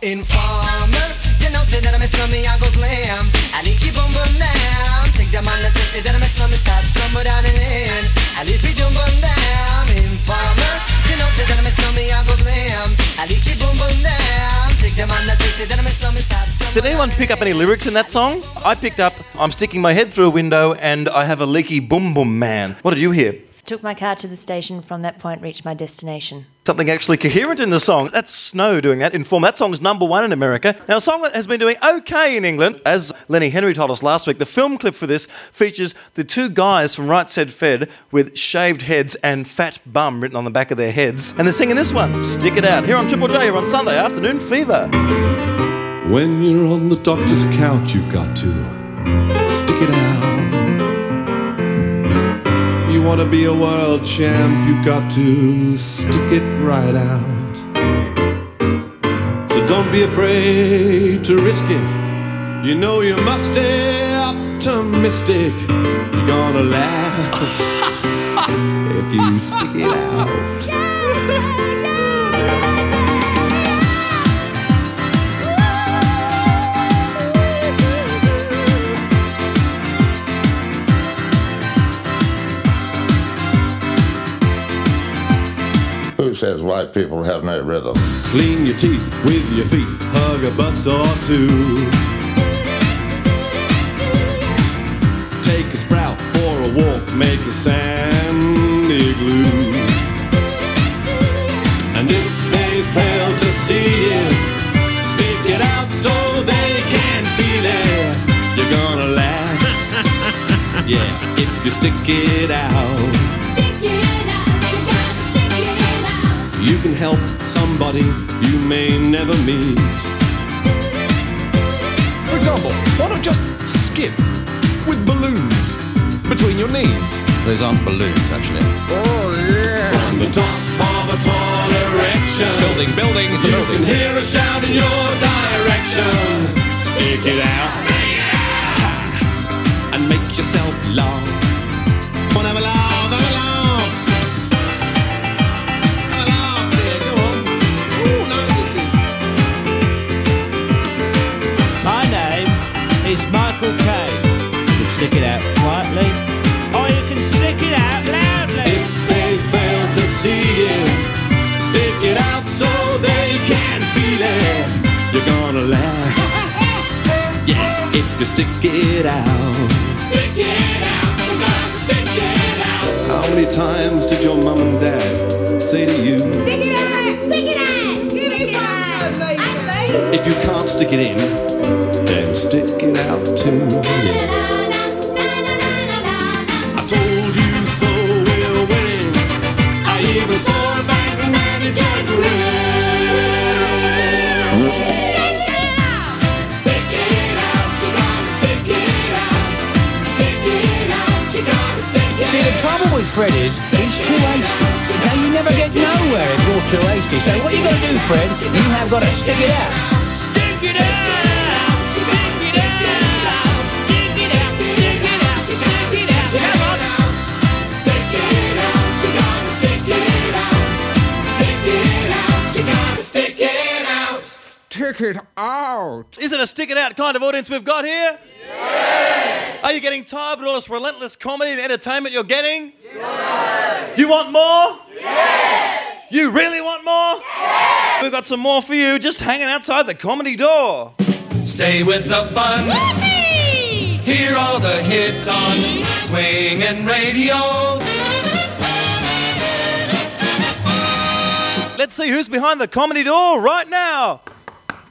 S31: Informer, you know, say that I'm a slummy, I go glam. I like you boom boom down. Take the man that says, say that I'm a slummy, stop somewhere down in in. I like you boom boom down. Informer, you know, say that I'm a slummy, I go glam. I like you boom boom down. Take the man that says, say that I'm a slummy, stop somewhere
S1: Did anyone pick up any lyrics in that song? I picked up I'm sticking my head through a window and I have a leaky boom boom man. What did you hear?
S28: Took my car to the station. From that point, reached my destination.
S1: Something actually coherent in the song. That's Snow doing that. Inform. That song's number one in America. Now, a song that has been doing okay in England, as Lenny Henry told us last week. The film clip for this features the two guys from Right Said Fred with shaved heads and fat bum written on the back of their heads. And they're singing this one, Stick It Out, here on Triple J, here on Sunday afternoon fever.
S13: When you're on the doctor's couch, you've got to stick it out. You want to be a world champ, you've got to stick it right out. So don't be afraid to risk it. You know you must stay optimistic. You're gonna laugh if you stick it out.
S32: says white people have no rhythm?
S13: Clean your teeth with your feet, hug a bus or two. Take a sprout for a walk, make a sand igloo. And if they fail to see it, stick it out so they can feel it. You're gonna laugh, yeah, if you stick it out. Can help somebody you may never meet.
S17: For example, why not just skip with balloons between your knees? Those aren't balloons, actually. Oh, yeah.
S13: From the top of a tall erection.
S17: Building, building, it's a
S13: you
S17: building.
S13: can hear a shout in your direction. Stick it out. Ha. And make yourself laugh.
S5: Stick it out. Stick it out,
S30: we're gonna stick it out.
S13: How many times did your mum and dad say to you,
S30: Stick it out, stick it out, give it out.
S13: if you can't stick it in, then stick it out too?
S5: Fred is he's too hasty. Now you never get nowhere if you're too hasty. So what you got to do, Fred? You have got to stick it out. Stick it out. Stick it out. Stick it out. Stick it out. Stick it out. Come on.
S30: Stick it out, you gotta stick it out. Stick it out, you gotta stick it out.
S1: Stick it out. Is it a stick it out kind of audience we've got here? Yes. Are you getting tired with all this relentless comedy and entertainment you're getting? Yes. You want more? Yes. You really want more? Yes. We've got some more for you just hanging outside the comedy door.
S31: Stay with the fun. Hear all the hits on swinging radio.
S1: Let's see who's behind the comedy door right now.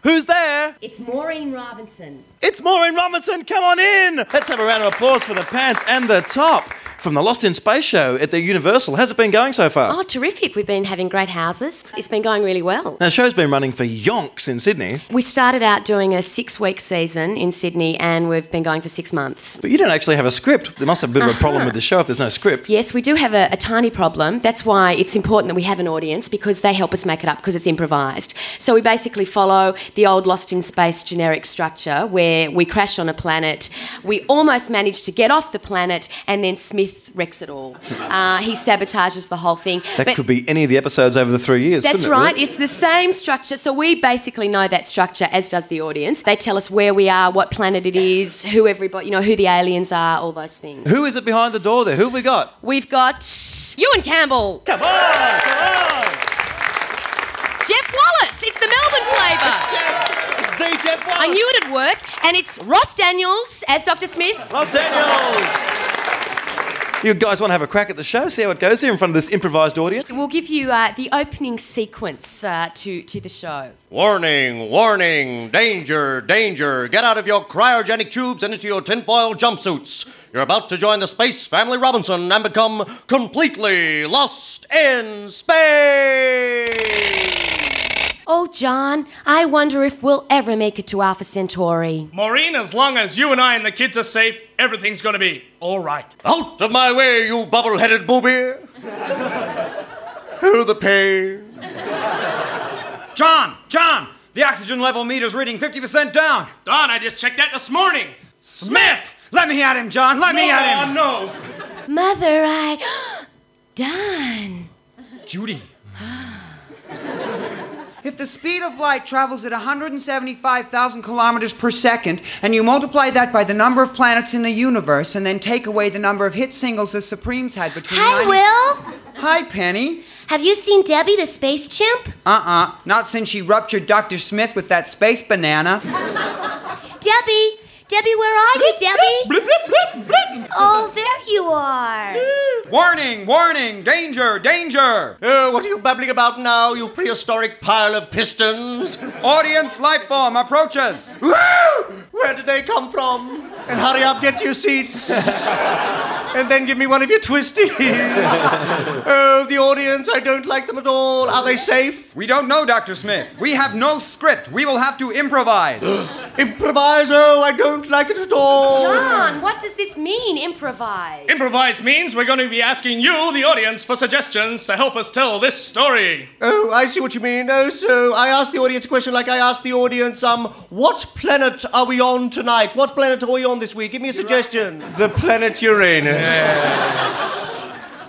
S1: Who's there?
S33: It's Maureen Robinson.
S1: It's Maureen Robinson. Come on in. Let's have a round of applause for the pants and the top from the Lost in Space show at the Universal. How's it been going so far?
S33: Oh, terrific. We've been having great houses. It's been going really well.
S1: Now, the show's been running for yonks in Sydney,
S33: We started out doing a six week season in Sydney and we've been going for six months.
S1: but you don't actually have a script. There must have been a bit of a problem
S33: Uh-huh.
S1: with the show if there's no script.
S33: Yes, we do have a, a tiny problem. That's why it's important that we have an audience because they help us make it up because it's improvised. So we basically follow the old Lost in Space generic structure where we crash on a planet, we almost manage to get off the planet, and then Smith wrecks it all. Uh, he sabotages the whole thing.
S1: That
S33: But-
S1: could be any of the episodes over the three years.
S33: that's right.
S1: really?
S33: It's the same structure. So we basically know that structure, as does the audience. They tell us where we are, what planet it is, who everybody, you know, who the aliens are, all those things.
S1: Who is it behind the door there? Who have we got?
S33: We've got Ewan Campbell.
S1: Come on, come on.
S33: Jeff Wallace. It's the Melbourne flavour.
S1: It's the
S33: I knew it'd work. And it's Ross Daniels as Dr. Smith.
S1: Ross Daniels. You guys want to have a crack at the show? See how it goes here in front of this improvised audience?
S33: We'll give you uh, the opening sequence uh, to, to the show.
S34: Warning, warning, danger, danger. Get out of your cryogenic tubes and into your tinfoil jumpsuits. You're about to join the Space Family Robinson and become completely lost in space.
S33: Oh, John, I wonder if we'll ever make it to Alpha Centauri.
S35: Maureen, as long as you and I and the kids are safe, everything's gonna be all right.
S34: Out of my way, you bubble headed booby. Feel the pain.
S36: John, John, the oxygen level meter's reading 50% down.
S35: Don, I just checked that this morning.
S36: Smith! Let me at him, John. Let me at him.
S35: No.
S33: Mother, I. Don.
S36: Judy. If the speed of light travels at 175,000 kilometers per second, and you multiply that by the number of planets in the universe, and then take away the number of hit singles the Supremes had between.
S37: Hi,
S36: 90
S37: Will.
S36: Hi, Penny.
S37: Have you seen Debbie the space chimp?
S36: Uh uh Not since she ruptured Dr. Smith with that space banana.
S37: Debbie, Debbie, where are you, Debbie? oh, there you are.
S36: warning, warning, danger, danger.
S34: Oh, what are you babbling about now, you prehistoric pile of pistons?
S36: Audience life form approaches.
S34: Woo! Where did they come from? And hurry up, get to your seats. and then give me one of your twisties. oh, the audience, I don't like them at all. Are they safe?
S36: We don't know, Dr. Smith. We have no script. We will have to improvise.
S34: Improvise? Oh, I don't like it at all.
S33: John, what does this mean, improvise?
S35: Improvise means we're going to be asking you, the audience, for suggestions to help us tell this story.
S34: Oh, I see what you mean. Oh, so I asked the audience a question like I asked the audience, um, what planet are we on tonight? What planet are we on this week? Give me a suggestion. The planet Uranus.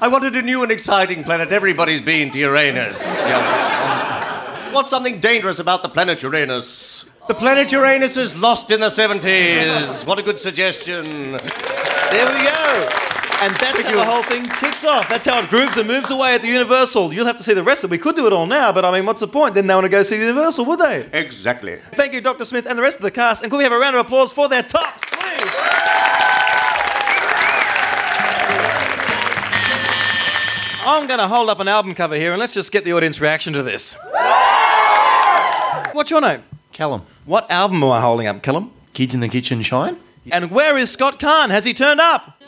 S34: I wanted a new and exciting planet. Everybody's been to Uranus. Yeah. What's something dangerous about the planet Uranus? The planet Uranus is lost in the 70s. What a good suggestion.
S1: There we go. And that's how the whole thing kicks off. That's how it grooves and moves away at the Universal. You'll have to see the rest of it. We could do it all now, but I mean, what's the point? Then they want to go see the Universal, would they?
S34: Exactly.
S1: Thank you, Dr. Smith, and the rest of the cast. And could we have a round of applause for their tops, please? I'm going to hold up an album cover here and let's just get the audience reaction to this. What's your name?
S38: Callum.
S1: What album am I holding up, Callum?
S38: Kids in the Kitchen Shine.
S1: And where is Scott Carne? Has he turned up?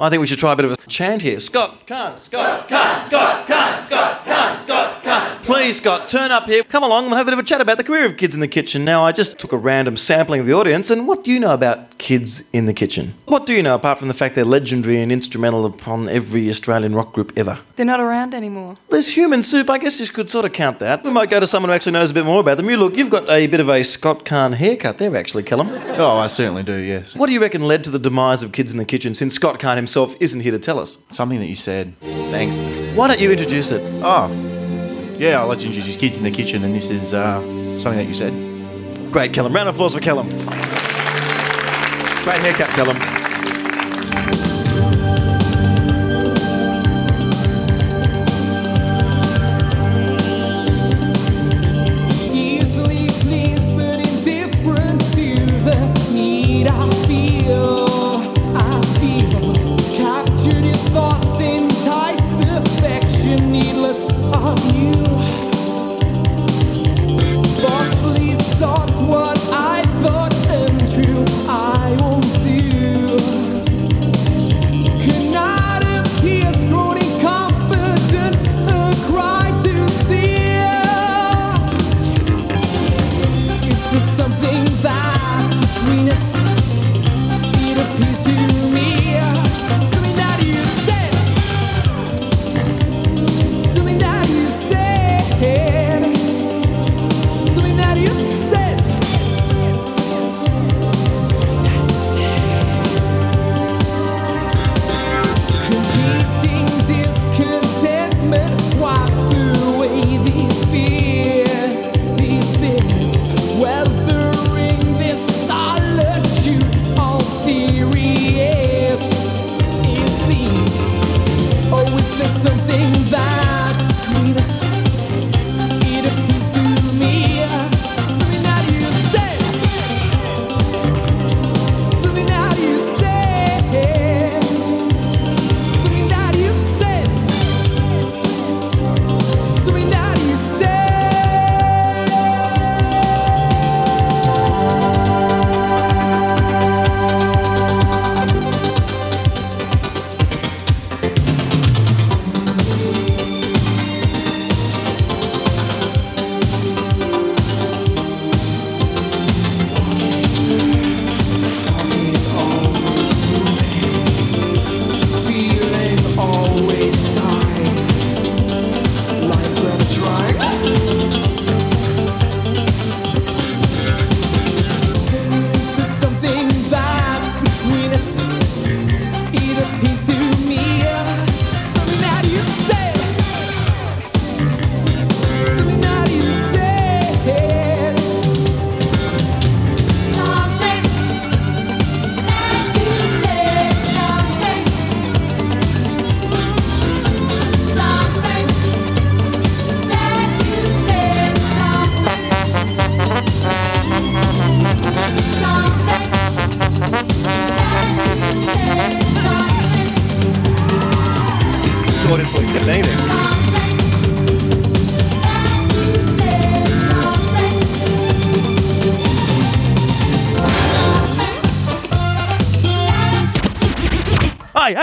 S1: I think we should try a bit of a chant here. Scott Carne, Scott Carne, Scott Carne, Scott Carne, Scott Carne. Please, Scott, turn up here. Come along and have a bit of a chat about the career of Kids in the Kitchen. Now, I just took a random sampling of the audience, and what do you know about Kids in the Kitchen? What do you know apart from the fact they're legendary and instrumental upon every Australian rock group ever?
S12: They're not around anymore.
S1: There's Human Soup. I guess you could sort of count that. We might go to someone who actually knows a bit more about them. You look, you've got a bit of a Scott Carne haircut there, actually, Callum.
S38: Oh, I certainly do, yes.
S1: What do you reckon led to the demise of Kids in the Kitchen since Scott Carne himself isn't here to tell us?
S38: Something that you said.
S1: Thanks. Why don't you introduce it?
S38: Oh, yeah, I'd like to introduce Kids in the Kitchen, and this is uh, something that you said.
S1: Great, Callum. Round of applause for Callum. Great haircut, Callum.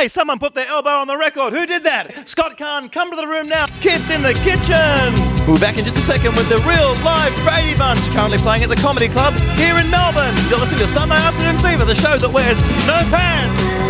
S3: Hey, someone put their elbow on the record. Who did that? Scott Carne, come to the room now. Kids in the kitchen. We'll be back in just a second with the real live Brady Bunch, currently playing at the Comedy Club here in Melbourne. You're listening to Sunday Afternoon Fever, the show that wears no pants.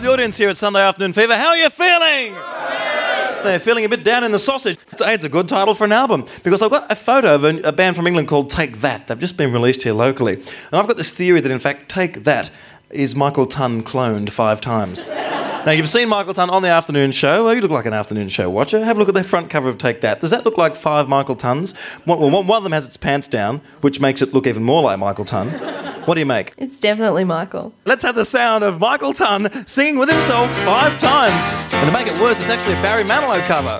S1: The
S3: audience here at Sunday Afternoon Fever. How are you feeling? They're feeling a bit down in the sausage. It's a good title for an album because I've got a photo of a, band from England called Take That. They've just been released here locally. And I've got this theory that, in fact, Take That is Michael Tunn cloned five times. Now, you've seen Michael Tunn on the afternoon show. Well, you look like an afternoon show watcher. Have a look at the front cover of Take That. Does that look like five Michael Tunns? One, well, one of them has its pants down, which makes it look even more like Michael Tunn. What do you make?
S14: It's definitely Michael.
S3: Let's have the sound of Michael Tunn singing with himself five times. And to make it worse, it's actually a Barry Manilow cover.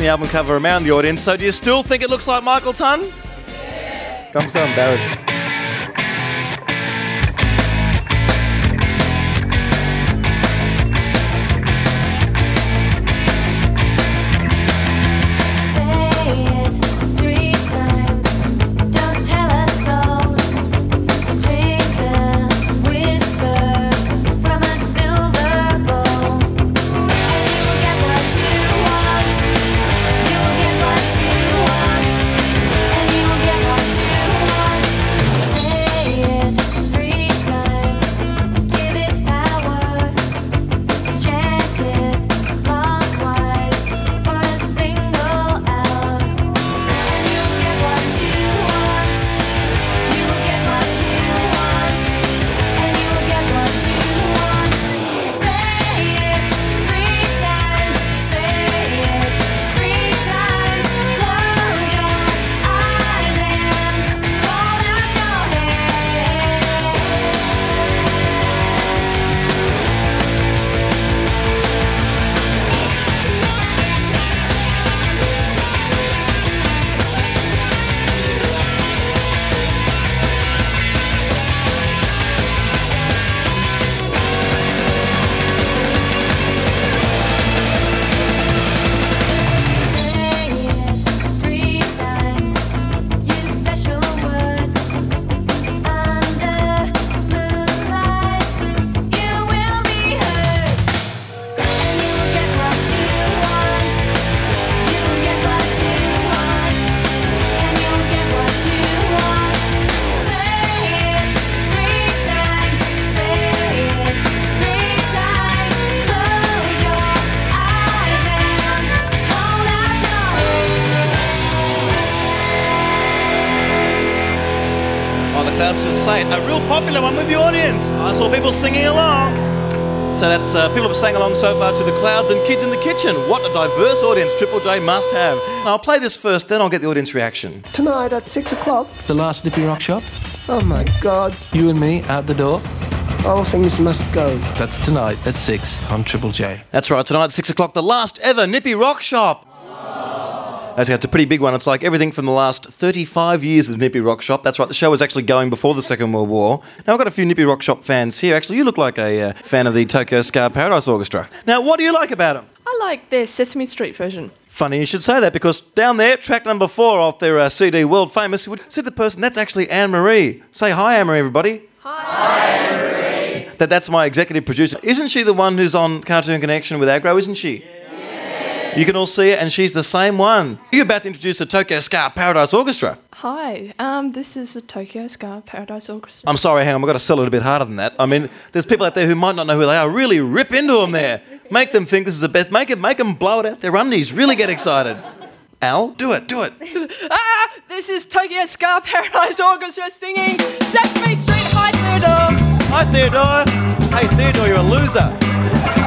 S3: The album cover around the audience. So, do you still think it looks like Michael Tunn? I'm so embarrassed. Say. A real popular one with the audience. I saw people singing along. So that's uh, people have sang along so far to the clouds and kids in the kitchen. What a diverse audience Triple J must have. I'll play this first, then I'll get the audience reaction.
S7: Tonight at six o'clock.
S8: The last Nippy Rock Shop.
S7: Oh my God.
S8: You and me out the door.
S7: All things must go.
S8: That's tonight at 6 on Triple J.
S3: That's right, tonight at 6 o'clock, the last ever Nippy Rock Shop. That's it's a pretty big one. It's like everything from the last 35 years of the Nippy Rock Shop. That's right, the show was actually going before the Second World War. Now, I've got a few Nippy Rock Shop fans here. Actually, you look like a uh, fan of the Tokyo Ska Paradise Orchestra. Now, what do you like about them?
S14: I like their Sesame Street version.
S3: Funny you should say that because down there, track number four off their uh, CD World Famous, you would see the person, that's actually Anne Marie. Say hi, Anne Marie, everybody. Hi, Anne Marie. That, that's my executive producer. Isn't she the one who's on Cartoon Connection with Agro, isn't she? You can all see it, and she's the same one. You're about to introduce the Tokyo Ska Paradise Orchestra.
S14: Hi, um, this is the Tokyo Ska Paradise Orchestra.
S3: I'm sorry, hang on, I've got to sell it a bit harder than that. I mean, there's people out there who might not know who they are. Really rip into them there. Make them think this is the best. Make it, make them blow it out their undies. Really get excited. Al, do it, do it.
S14: ah, this is Tokyo Ska Paradise Orchestra singing Sesame Street High Theodore.
S3: Hi, Theodore. Hey, Theodore, you're a loser.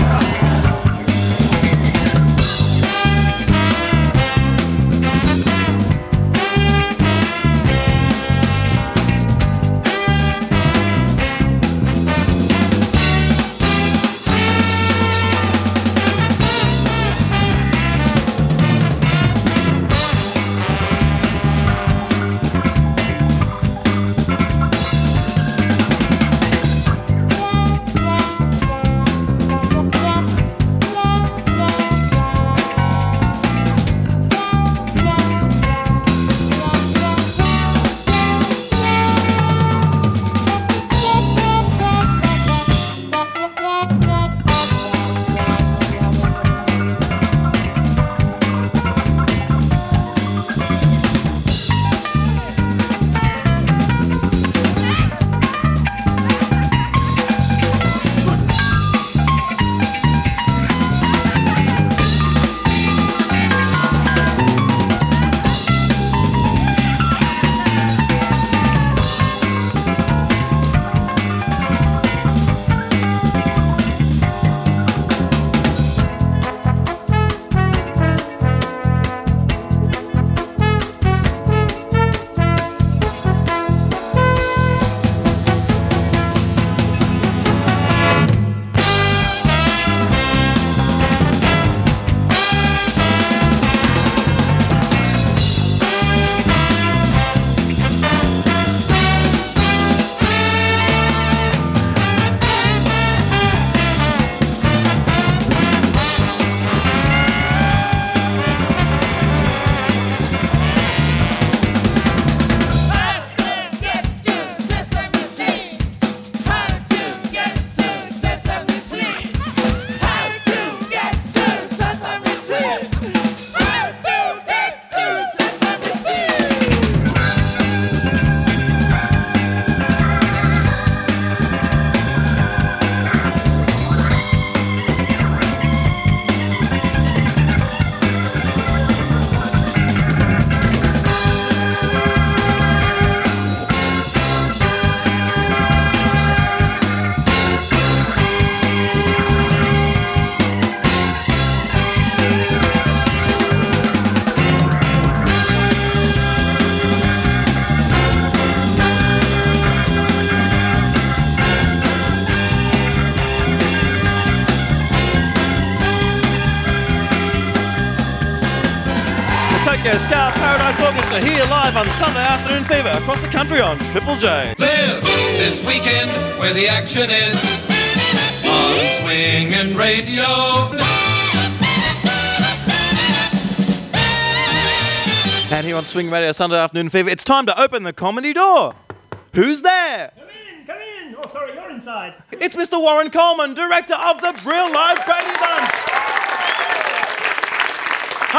S1: Ska Paradise Orchestra here live on Sunday Afternoon Fever across the country on Triple J.
S15: Live this weekend where the action is on swinging radio.
S1: And here on Swing Radio Sunday Afternoon Fever, it's time to open the comedy door. Who's there?
S39: Come in, come in. Oh, sorry, you're inside.
S1: It's Mr. Warren Coleman, director of the Real Live Brady Bunch.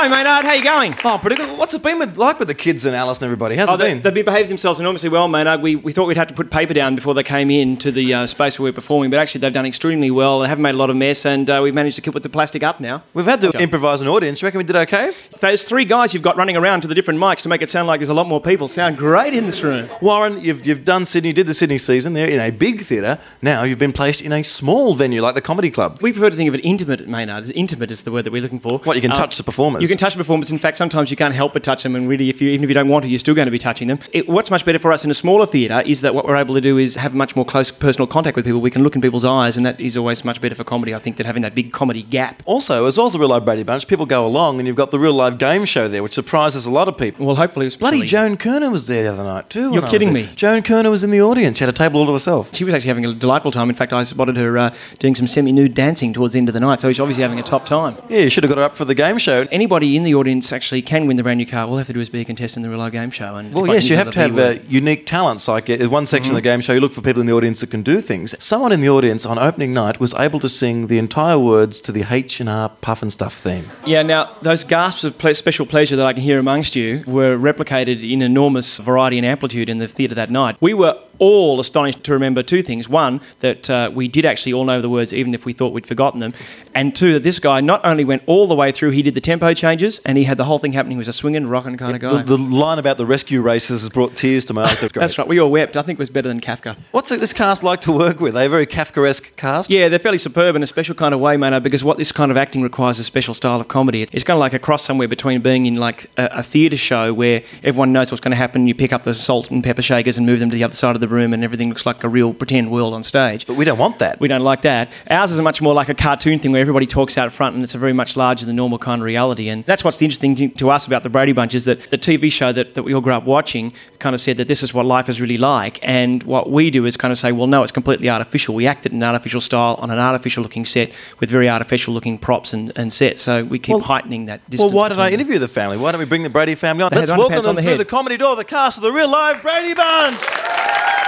S40: Hi, Maynard. How you going?
S1: Oh, pretty good. What's it been with, like with the kids and Alice and everybody? How's
S40: Oh,
S1: it
S40: they,
S1: been?
S40: they've behaved themselves enormously well, Maynard. We, we thought we'd have to put paper down before they came in to the uh, space where we're performing, but actually they've done extremely well. They haven't made a lot of mess, and uh, we've managed to keep with the plastic up now.
S1: We've had to improvise an audience. You reckon we did okay?
S40: Those three guys you've got running around to the different mics to make it sound like there's a lot more people sound great in this room.
S1: Warren, you've, you've done Sydney, you did the Sydney season there in a big theatre. Now you've been placed in a small venue like the Comedy Club.
S40: We prefer to think of it intimate, Maynard. As intimate is the word that we're looking for.
S1: What, you can
S40: Uh,
S1: touch the performers?
S40: Can touch performers. In fact, sometimes you can't help but touch them, and really, if you even if you don't want to, you're still going to be touching them. It, what's much better for us in a smaller theatre is that what we're able to do is have much more close personal contact with people. We can look in people's eyes, and that is always much better for comedy. I think than having that big comedy gap.
S1: Also, as well as the Real Live Brady Bunch, people go along and you've got the Real Live Game Show there, which surprises a lot of people.
S40: Well, hopefully, it's
S1: Bloody Joan Kirner was there the other night too.
S40: You're kidding me.
S1: Joan Kirner was in the audience. She had a table all to herself.
S40: She was actually having a delightful time. In fact, I spotted her uh, doing some semi-nude dancing towards the end of the night, so she's obviously having a top time.
S1: Yeah, you should have got her up for the game show.
S40: Anybody in the audience actually can win the brand new car. All they have to do is be a contestant in the Real Game Show. And
S1: Well, yes, you have to have uh, unique talents. Like uh, one section
S40: Mm-hmm.
S1: of the game show, you look for people in the audience that can do things. Someone in the audience on opening night was able to sing the entire words to the H and R Pufnstuf theme.
S40: Yeah, now those gasps of ple- special pleasure that I can hear amongst you were replicated in enormous variety and amplitude in the theatre that night. We were all astonished to remember two things. One, that uh, we did actually all know the words, even if we thought we'd forgotten them. And two, that this guy not only went all the way through, he did the tempo changes and he had the whole thing happening. He was a swinging, rocking kind of guy.
S1: The, the line about the rescue races has brought tears to my eyes. That's.
S40: That's right, we all wept. I think it was better than Kafka.
S1: What's this cast like to work with? Are they a very Kafkaesque cast?
S40: Yeah, they're fairly superb in a special kind of way, Mano, because what this kind of acting requires is a special style of comedy. It's kind of like a cross somewhere between being in like a, a theatre show where everyone knows what's going to happen, you pick up the salt and pepper shakers and move them to the other side of the room, and everything looks like a real pretend world on stage.
S1: But we don't want that.
S40: We don't like that. Ours is much more like a cartoon thing where everybody talks out front and it's a very much larger than normal kind of reality. And that's what's the interesting thing to us about the Brady Bunch is that the TV show that, that we all grew up watching kind of said that this is what life is really like. And what we do is kind of say, well, no, it's completely artificial. We act it in an artificial style on an artificial looking set with very artificial looking props and, and sets. So we keep
S1: Well-
S40: heightening that
S1: Well,
S40: distance.
S1: why did I
S40: them.
S1: interview the family? Why don't we bring the Brady family on?
S40: They
S1: Let's welcome them
S40: the
S1: through the comedy door, the cast of the real live Brady Bunch.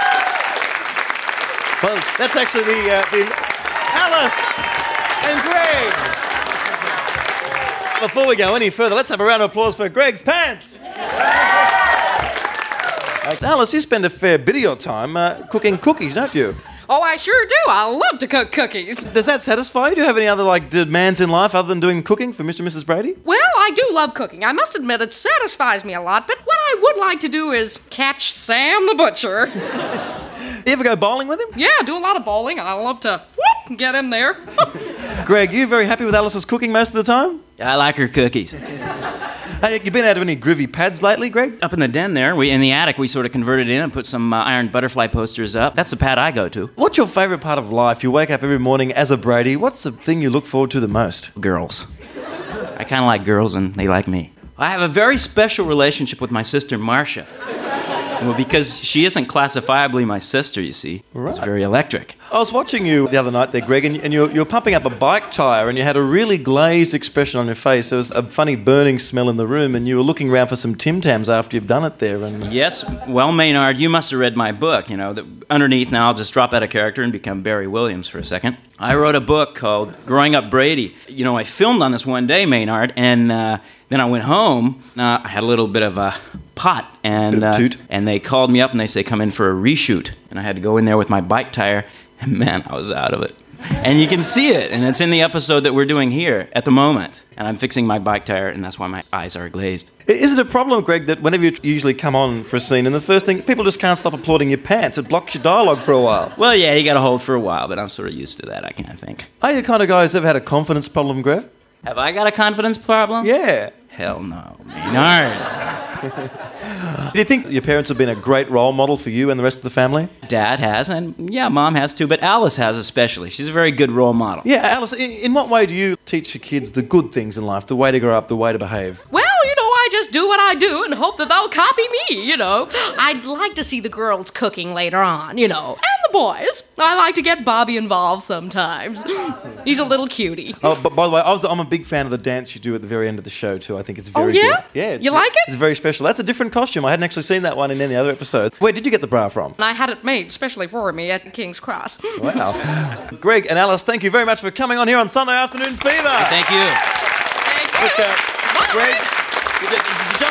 S1: Well, that's actually the, uh, the Alice and Greg. Before we go any further, let's have a round of applause for Greg's pants. Uh, Alice, you spend a fair bit of your time uh, cooking cookies, don't you?
S41: Oh, I sure do. I love to cook cookies.
S1: Does that satisfy you? Do you have any other like demands in life other than doing cooking for Mr. and Mrs. Brady?
S41: Well, I do love cooking. I must admit it satisfies me a lot, but what I would like to do is catch Sam the Butcher.
S1: You ever go bowling with him?
S41: Yeah, I do a lot of bowling. I love to whoop, get in there.
S1: Greg, you very happy with Alice's cooking most of the time?
S42: I like her cookies.
S1: Hey, you been out of any groovy pads lately, Greg?
S42: Up in the den there, we in the attic, we sort of converted in and put some uh, iron butterfly posters up. That's the pad I go to.
S1: What's your favourite part of life? You wake up every morning as a Brady. What's the thing you look forward to the most?
S42: Girls. I kind of like girls, and they like me. I have a very special relationship with my sister Marcia. Well, because she isn't classifiably my sister, you see. It's very electric.
S1: I was watching you the other night there, Greg, and, and you, you were pumping up a bike tyre and you had a really glazed expression on your face. There was a funny burning smell in the room and you were looking around for some Tim Tams after you've done it there. And
S42: Yes, well, Maynard, you must have read my book. You know, that underneath now, I'll just drop out of character and become Barry Williams for a second. I wrote a book called Growing Up Brady. You know, I filmed on this one day, Maynard, and uh, then I went home. Uh, I had a little bit of a pot, and uh, and they called me up and they say come in for a reshoot, and I had to go in there with my bike tire, and man, I was out of it. And you can see it, and it's in the episode that we're doing here at the moment. And I'm fixing my bike tire, and that's why my eyes are glazed.
S1: is it a problem, Greg, that whenever you usually come on for a scene and the first thing, people just can't stop applauding your pants? It blocks your dialogue for a while.
S42: Well, yeah, you got to hold for a while, but I'm sort of used to that. I can't think.
S1: Are you the kind of guy who's ever had a confidence problem, Greg?
S42: Have I got a confidence problem?
S1: Yeah.
S42: Hell no, Maynard.
S1: Do you think your parents have been a great role model for you and the rest of the family?
S42: Dad has, and yeah, Mom has too, but Alice has especially. She's a very good role model.
S1: Yeah, Alice, in, in what way do you teach your kids the good things in life, the way to grow up, the way to behave?
S41: well, you know, I just do what I do and hope that they'll copy me, you know. I'd like to see the girls cooking later on, you know. And the boys. I like to get Bobby involved sometimes. He's a little cutie.
S1: Oh, but by the way, I was, I'm a big fan of the dance you do at the very end of the show too. I think it's
S41: Oh,
S1: very
S41: yeah?
S1: good. Yeah, it's
S41: You like it?
S1: It's very special. That's a different costume. I hadn't actually seen that one in any other episode. Where did you get the bra from?
S41: I had it made specially for me at King's Cross.
S1: Wow. Greg and Alice, thank you very much for coming on here on Sunday Afternoon Fever.
S42: Thank you.
S1: Look, uh, Greg,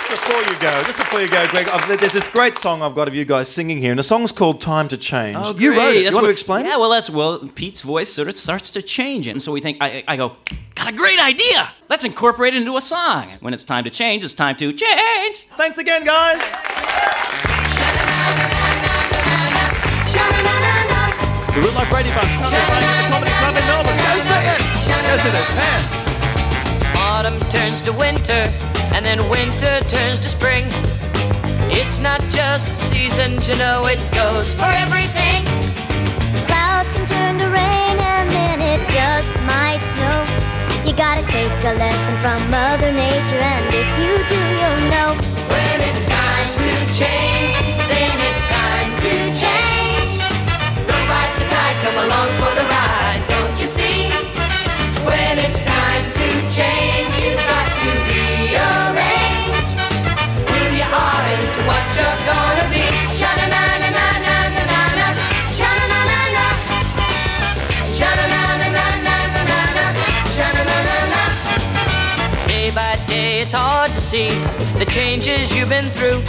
S1: just before you go, just before you go, Greg, I've, there's this great song I've got of you guys singing here, and the song's called "Time to Change."
S42: Oh,
S1: you wrote
S42: great.
S1: it. You want
S42: what-
S1: to explain?
S42: Yeah, well, that's well. Pete's voice sort of starts to change, and so we think. I, I go, got a great idea. Let's incorporate it into a song. When it's time to change, it's time to change.
S1: Thanks again, guys. The Real Live Brady Bunch currently playing at the Comedy Club in Melbourne. Go say it. Go say those hands.
S43: Autumn turns to winter, and then winter turns to spring. It's not just a season to know it goes
S37: for everything. Clouds can turn to rain and then it just might snow. You gotta take a lesson from Mother Nature, and if you do, you'll know.
S43: You've been through.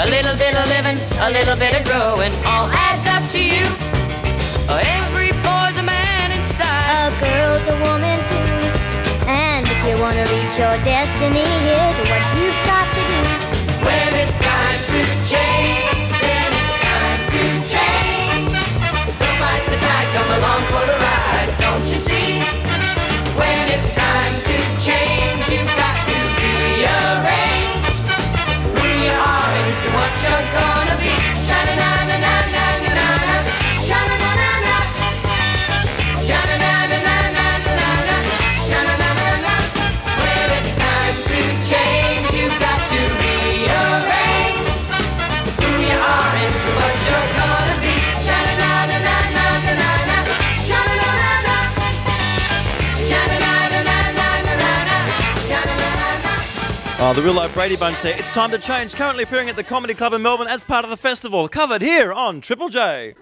S43: A little bit of living, a little bit of growing, all adds up to you. Every boy's a man inside.
S37: A girl's a woman too. And if you wanna reach your destiny, here's what you've got to
S43: the
S1: Real Live Brady Bunch there. It's time to change. Currently appearing at the Comedy Club in Melbourne as part of the festival. Covered here on Triple J.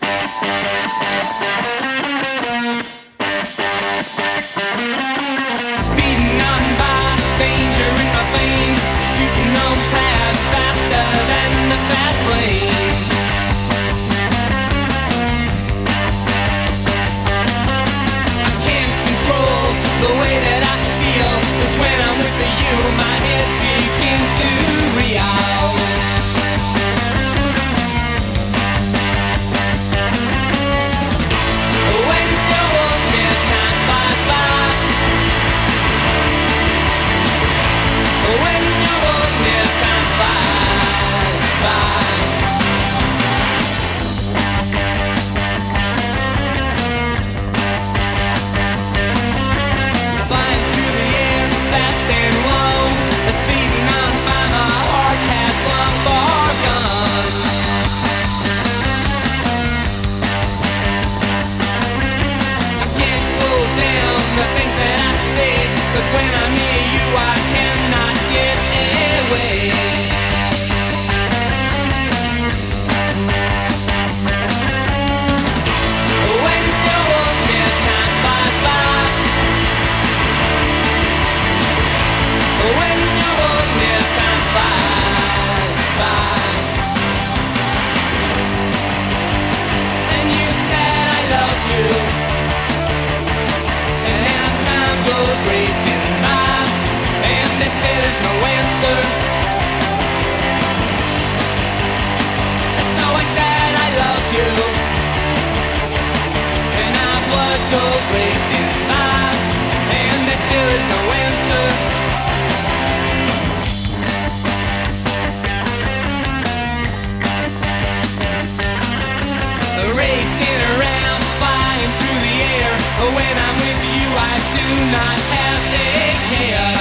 S30: When I'm with you, I do not have a care.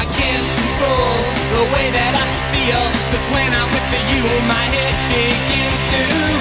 S30: I can't control the way that I feel, cause when I'm with you, my head begins to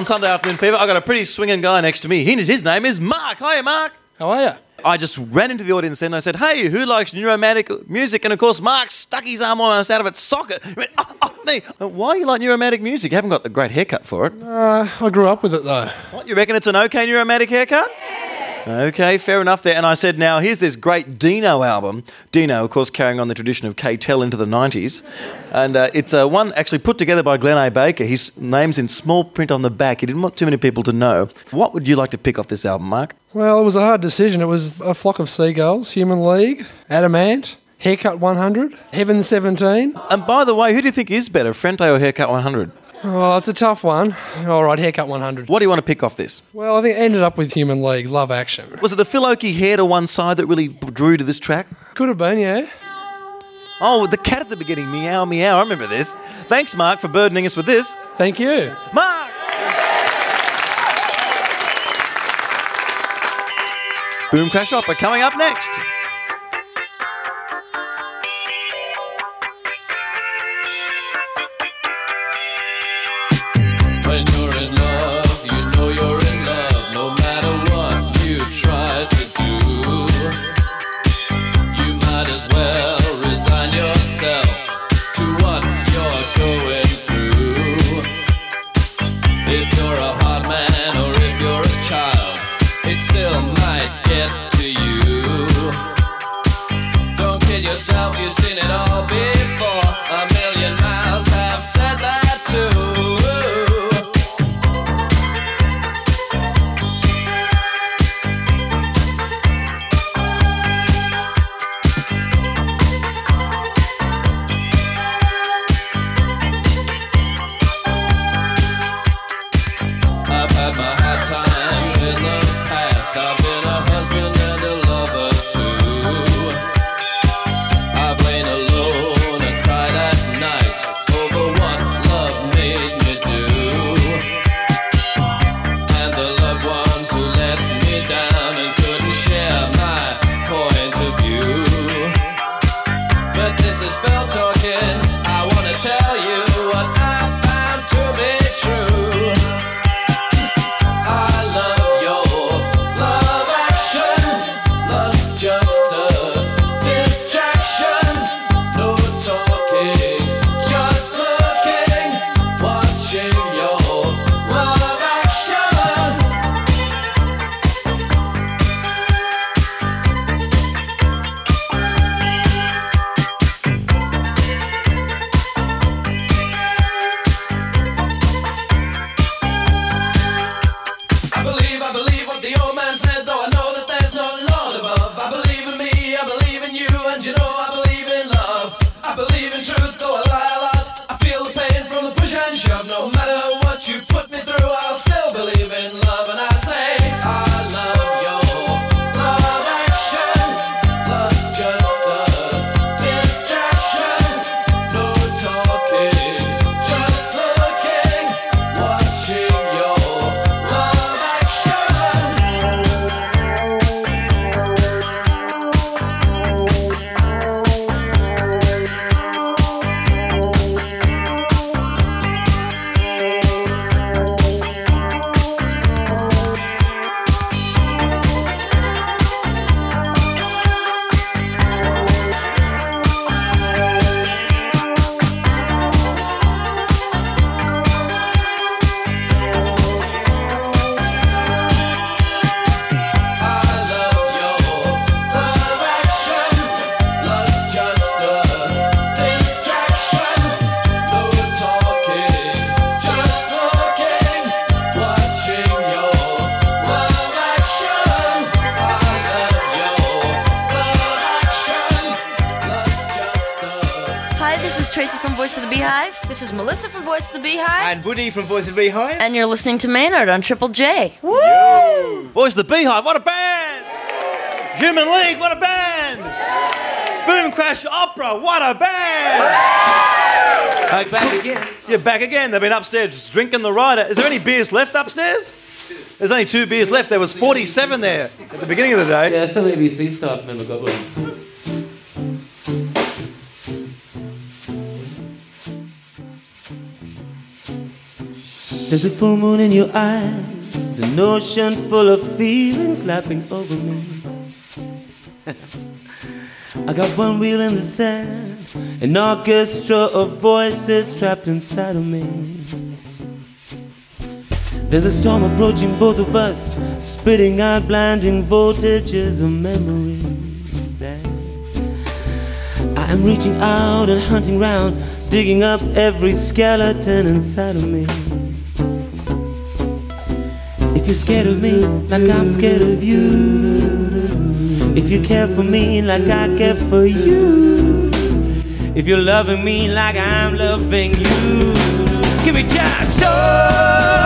S20: On Sunday Afternoon Fever, I got a pretty swinging guy next to me. He, his name is Mark. Hiya, Mark.
S44: How are you?
S20: I just ran into the audience and I said, "Hey, who likes New Romantic music?" And of course, Mark stuck his arm almost out of its socket. He went, "Oh, oh me! Why you like New Romantic music? You haven't got the great haircut for it.
S44: Uh, I grew up with it though.
S20: What you reckon? It's an okay New Romantic haircut? Okay, fair enough there. And I said, now here's this great Dino album. Dino, of course, carrying on the tradition of K-Tel into the 90s. And uh, it's uh, one actually put together by Glenn A. Baker. His name's in small print on the back. He didn't want too many people to know. What would you like to pick off this album, Mark?
S44: Well, it was a hard decision. It was A Flock of Seagulls, Human League, Adam Ant, Haircut 100, Heaven 17.
S20: And by the way, who do you think is better, Frente or Haircut 100?
S44: Oh, it's a tough one. All right, Haircut 100.
S20: What do you want to pick off this?
S44: Well, I think it ended up with Human League, Love Action.
S20: Was it the Phil Oakey hair to one side that really drew to this track?
S44: Could have been, yeah.
S20: Oh, the cat at the beginning, meow, meow. I remember this. Thanks, Mark, for burdening us with this.
S44: Thank you.
S20: Mark! Boom Crash Opera coming up next.
S37: Listening to Maynard on Triple J. Woo!
S1: Voice of the Beehive, what a band! Human League, what a band! Boom Crash Opera, what a band!
S45: Back, back again.
S1: You're back again. They've been upstairs drinking the rider. Is there any beers left upstairs? There's only two beers left. There was 47 there at the beginning of the day.
S45: Yeah, some ABC staff member got one.
S5: There's a full moon in your eyes, an ocean full of feelings lapping over me. I got one wheel in the sand, an orchestra of voices trapped inside of me. There's a storm approaching both of us, spitting out blinding voltages of memories. And I am reaching out and hunting round, digging up every skeleton inside of me. If you're scared of me, like I'm scared of you. If you care for me, like I care for you. If you're loving me, like I'm loving you. Give me just talk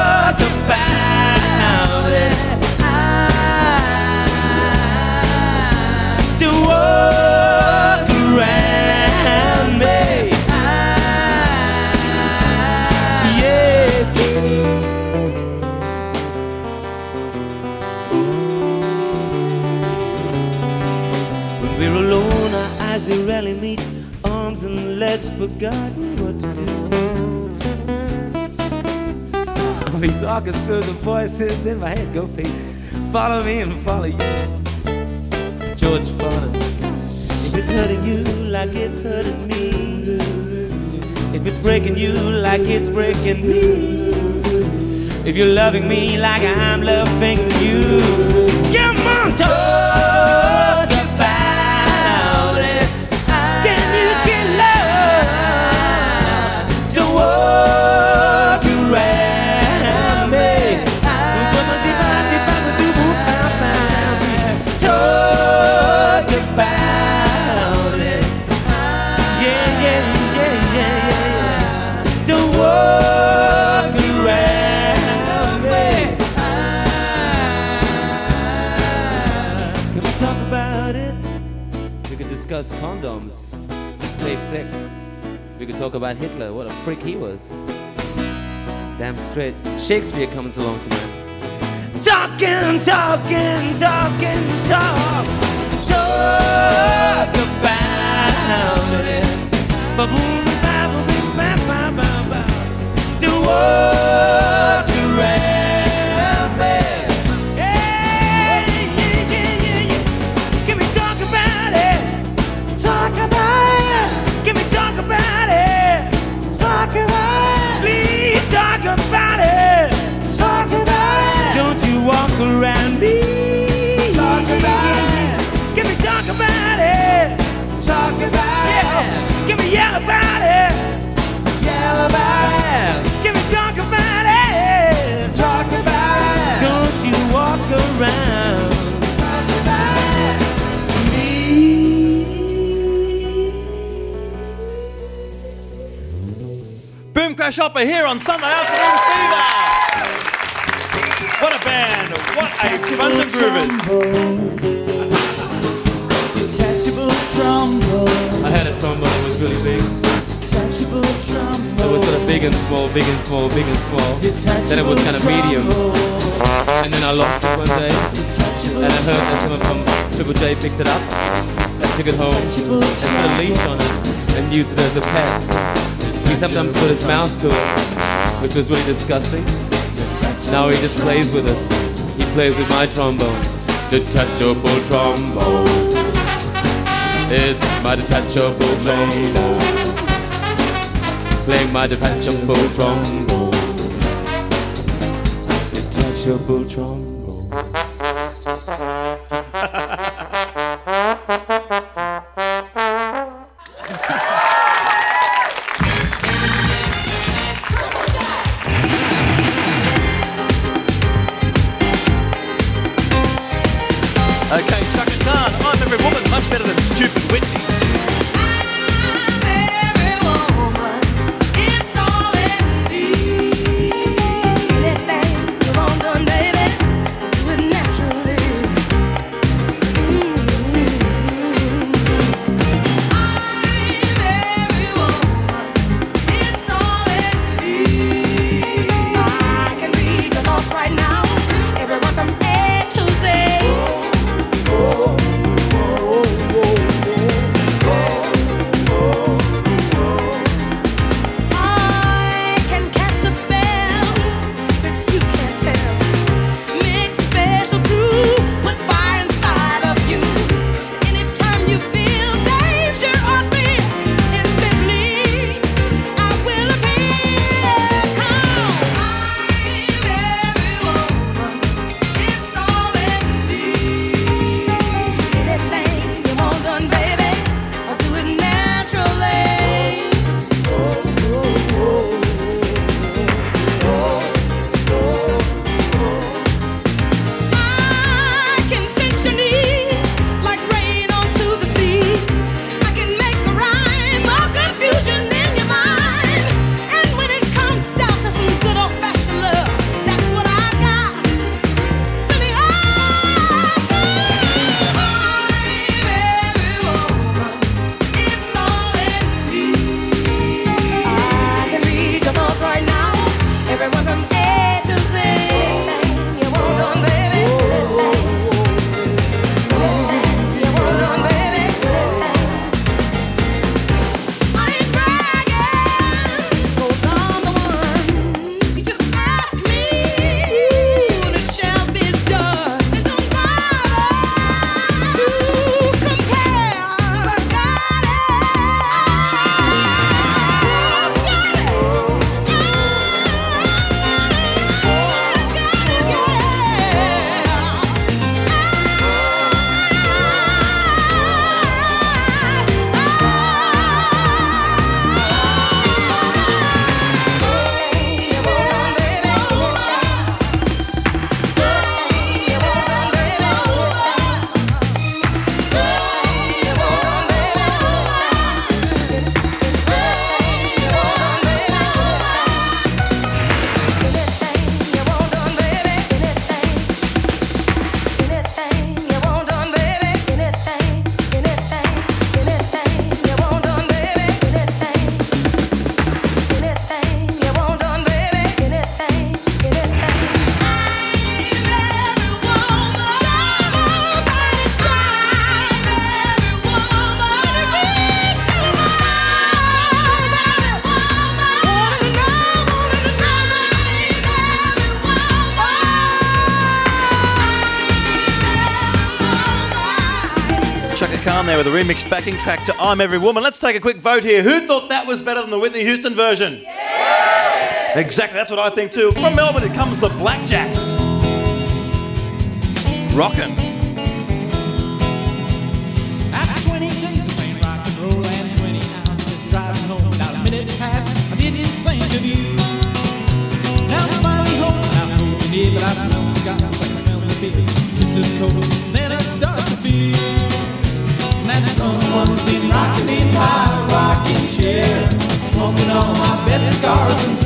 S5: and legs forgotten what to do. All these orchestras of voices in my head go Pete. Follow me and follow you. George Bonham. If it's hurting you like it's hurting me, if it's breaking you like it's breaking me, if you're loving me like I'm loving you, talk about Hitler, what a prick he was. Damn straight. Shakespeare comes along tonight. Talking, talking, talking, talk. Talk about it. Ba-boom, ba-ba-ba-ba. Please talk about it. Talk about it. Don't you walk around
S1: Crash Opera here on Sunday Afternoon Fever. What a band! What a bunch of groovers!
S45: I had a trombone that was really big. It was sort of big and small, big and small, big and small. Then it was kind of medium. And then I lost it one day. And I heard that someone from Triple J picked it up and took it home and put a leash on it and used it as a pet. He sometimes put his mouth to it, which was really disgusting. Now he just plays with it. He plays with my trombone. Detachable trombone. It's my detachable trombone. Playing my detachable trombone. Detachable trombone.
S1: Brown there with a remixed backing track to I'm Every Woman. Let's take a quick vote here. Who thought that was better than the Whitney Houston version? Yeah. Exactly, that's what I think too. From Melbourne, it comes the Blackjacks. Rockin'.
S30: many scars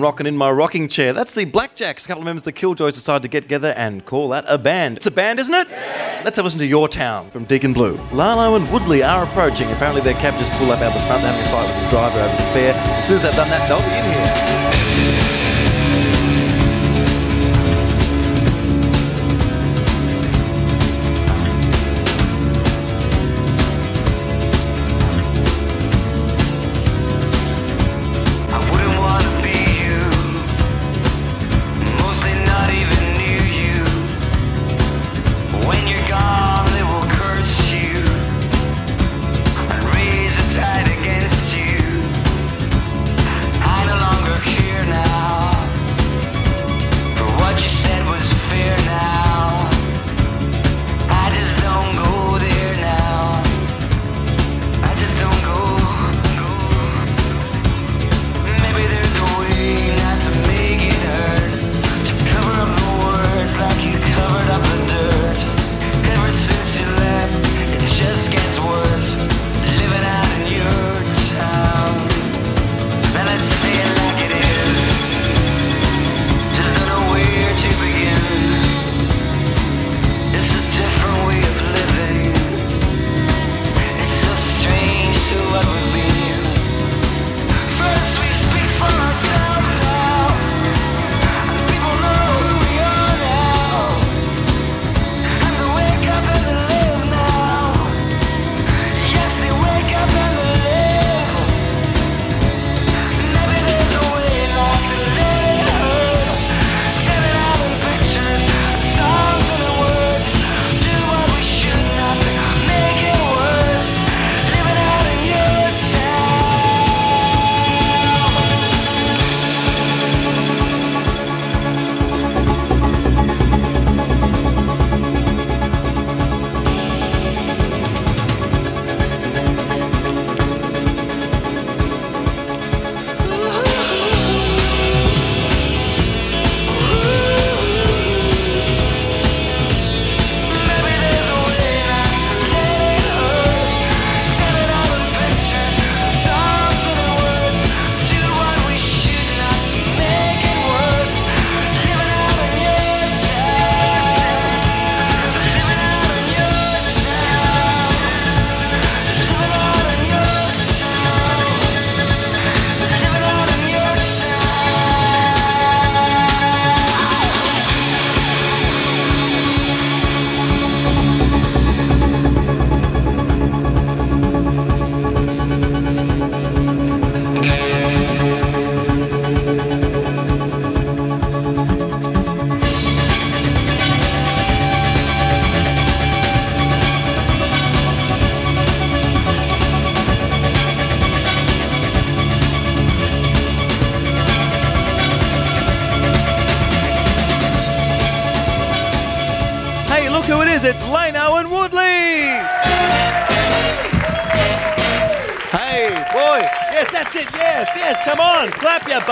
S30: Rocking in my rocking chair.
S1: That's the Blackjacks. A couple of members of the Killjoys decided to get together and call that a band. It's a band, isn't it? Yeah. Let's have a listen to Your Town from Deacon Blue. Lano and Woodley are approaching. Apparently, their cab just pulled up out the front. They're having a fight with the driver over the fare. As soon as they've done that, they'll be in here.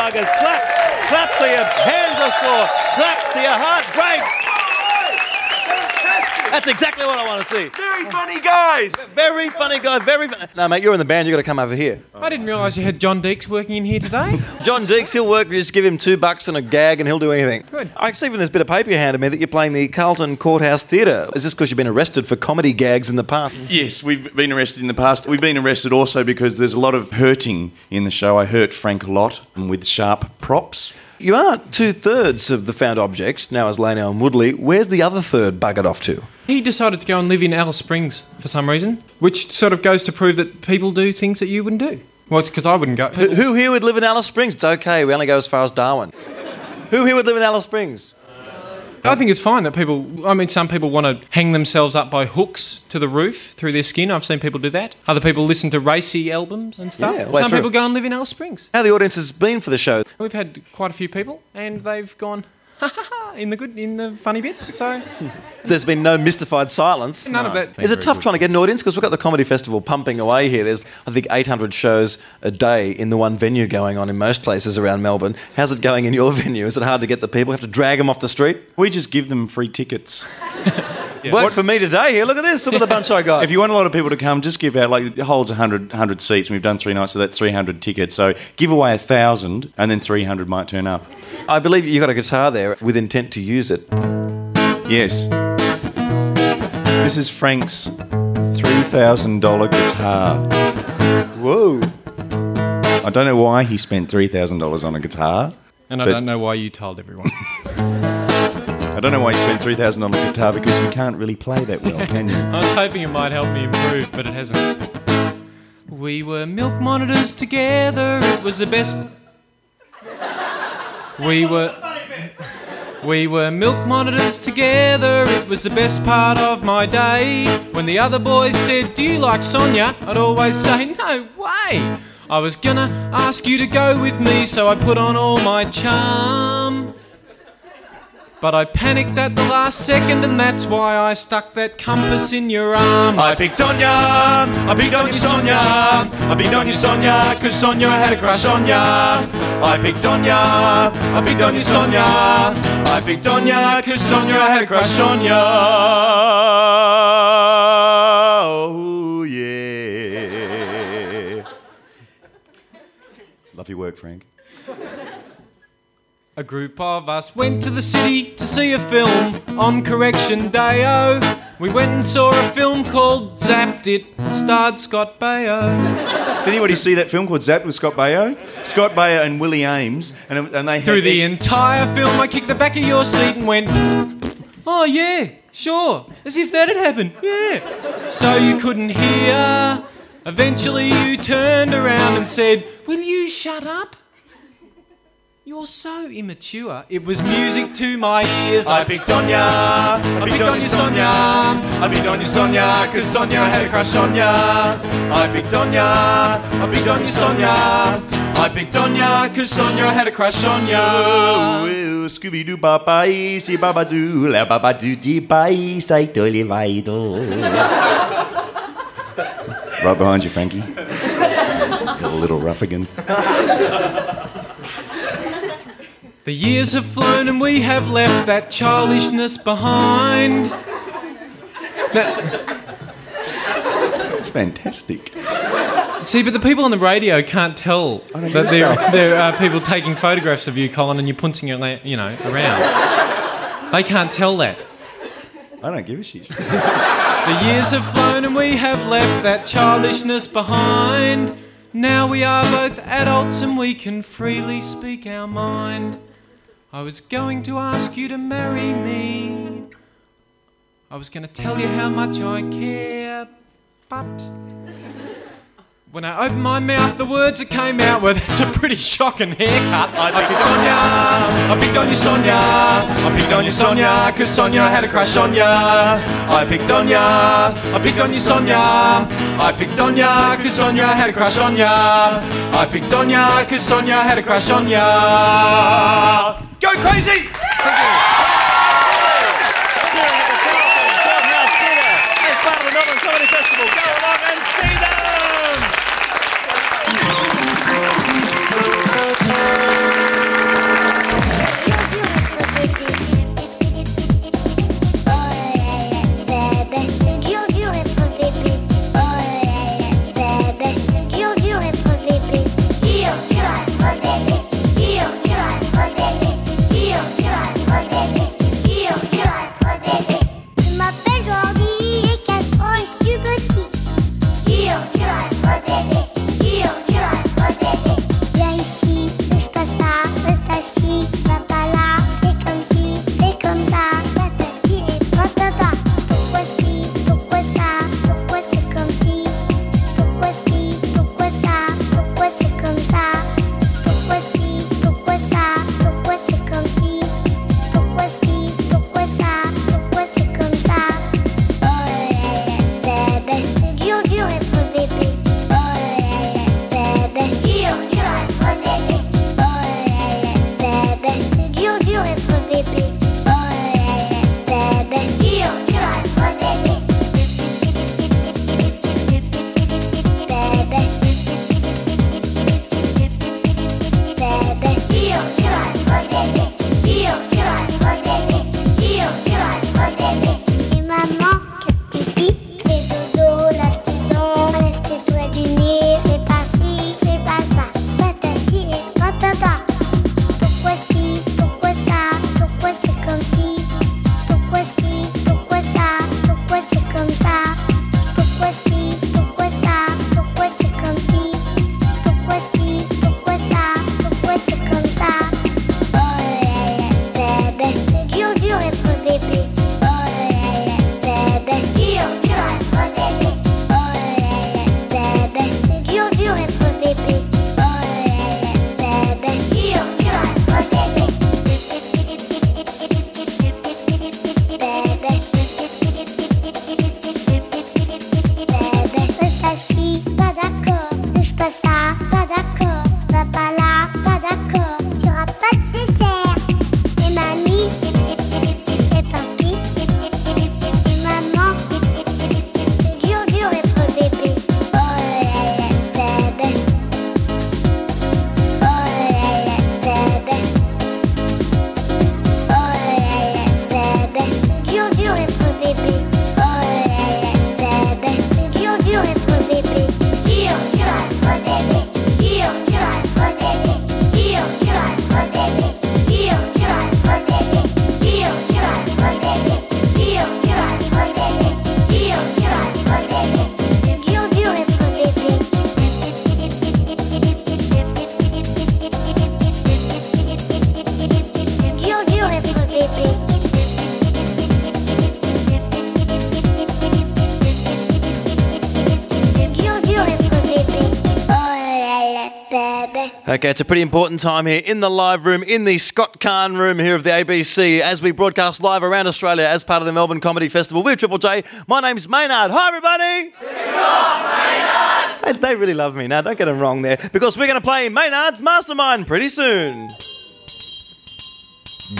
S1: Buggers. Clap. Clap till your hands are sore. Clap till your heart breaks. That's exactly what I want to see.
S16: Very funny guys.
S1: Very funny guy. Very funny. No, mate, you're in the band. you got to come over here.
S17: I didn't realise you had John Deeks working in here today.
S1: John Deeks, he'll work. You just give him two bucks and a gag, and he'll do anything.
S17: Good.
S1: I see from this bit of paper you handed me that you're playing the Carlton Courthouse Theatre. Is this because you've been arrested for comedy gags in the past?
S16: Yes, we've been arrested in the past. We've been arrested also because there's a lot of hurting in the show. I hurt Frank a lot with sharp props.
S1: You are two thirds of the found objects now as Lano and Woodley. Where's the other third buggered off to?
S17: He decided to go and live in Alice Springs for some reason, which sort of goes to prove that people do things that you wouldn't do. Well, it's because I wouldn't go.
S1: Who, who here would live in Alice Springs? It's okay. We only go as far as Darwin. who here would live in Alice Springs?
S17: I think it's fine that people. I mean, some people want to hang themselves up by hooks to the roof through their skin. I've seen people do that. Other people listen to racy albums and stuff.
S1: Yeah,
S17: some
S1: through.
S17: people go and live in Alice Springs.
S1: How the audience has been for the show?
S17: We've had quite a few people, and they've gone in the good, in the funny bits. So
S1: There's been no mystified silence.
S17: None of that.
S1: Is it tough trying to get an audience? Because we've got the comedy festival pumping away here. There's, I think, 800 shows a day in the one venue going on in most places around Melbourne. How's it going in your venue? Is it hard to get the people? Have to drag them off the street?
S16: We just give them free tickets.
S1: Worked for me today here. Look at this. Look at the bunch I got.
S16: If you want a lot of people to come, just give out like it holds 100, 100 seats. And we've done three nights, so that's 300 tickets. So give away a thousand, and then 300 might turn up.
S1: I believe you got a guitar there with intent to use it.
S16: Yes. This is Frank's $3,000 guitar.
S1: Whoa.
S16: I don't know why he spent $3,000 on a guitar.
S17: and I don't know why you told everyone.
S16: I don't know why you spent $3,000 on a guitar because you can't really play that well, can you?
S17: I was hoping it might help me improve, but it hasn't. We were milk monitors together. It was the best. We were. We were milk monitors together. It was the best part of my day. When the other boys said, Do you like Sonia? I'd always say, No way. I was gonna ask you to go with me, so I put on all my charm. But I panicked at the last second, and that's why I stuck that compass in your arm.
S16: I picked on ya, I picked on you, Sonia. I picked on you, Sonia, cause Sonia had a crush on ya. I picked on ya, I picked on you, Sonia. I picked on ya, cause Sonia had a crush on ya. Oh, yeah. Love your work, Frank.
S17: A group of us went to the city to see a film on Correction Day. Oh, we went and saw a film called Zapped It. Starred Scott Baio.
S16: Did anybody see that film called Zapped with Scott Baio? Scott Baio and Willie Aames, and, and they had
S17: Through the
S16: ex-
S17: entire film, I kicked the back of your seat and went, Oh, yeah, sure, as if that had happened, yeah. So you couldn't hear. Eventually, you turned around and said, Will you shut up? You're so immature. It was music to my ears.
S16: I picked on ya, I picked on you, Sonia. I picked on you, Sonia, cause Sonia had a crush on ya. I picked on ya, I picked on you, Sonia. I picked on ya, cause Sonia had a crush on ya. Scooby doo, ba ba Baba, si Baba Doo, la Baba Doo Dee Bye, say do li vai do. Right behind you, Frankie. You little ruffigan.
S17: The years have flown and we have left that childishness behind. Now,
S16: It's fantastic.
S17: see, but the people on the radio can't tell
S16: don't
S17: that there,
S16: stuff.
S17: there are people taking photographs of you, Colin, and you're punching your, la- you know, around. They can't tell that.
S16: I don't give a shit.
S17: The years have flown and we have left that childishness behind. Now we are both adults and we can freely speak our mind. I was going to ask you to marry me. I was going to tell you how much I care, but when I opened my mouth, the words that came out were, "That's a pretty shocking haircut."
S16: I picked on ya, I picked on you, Sonia. I picked on you, Sonia, cause Sonia had a crush on ya. I picked on ya, I picked on you, Sonia. I picked on ya, cause Sonia had a crush on ya. I picked on ya, cause Sonia had a crush on ya. Go crazy!
S1: Okay, it's a pretty important time here in the live room, in the Scott Carne room here of the ABC, as we broadcast live around Australia as part of the Melbourne Comedy Festival with Triple J. My name's Maynard. Hi, everybody. Hey, they really love me now. Don't get them wrong there, because we're going to play Maynard's Mastermind pretty soon.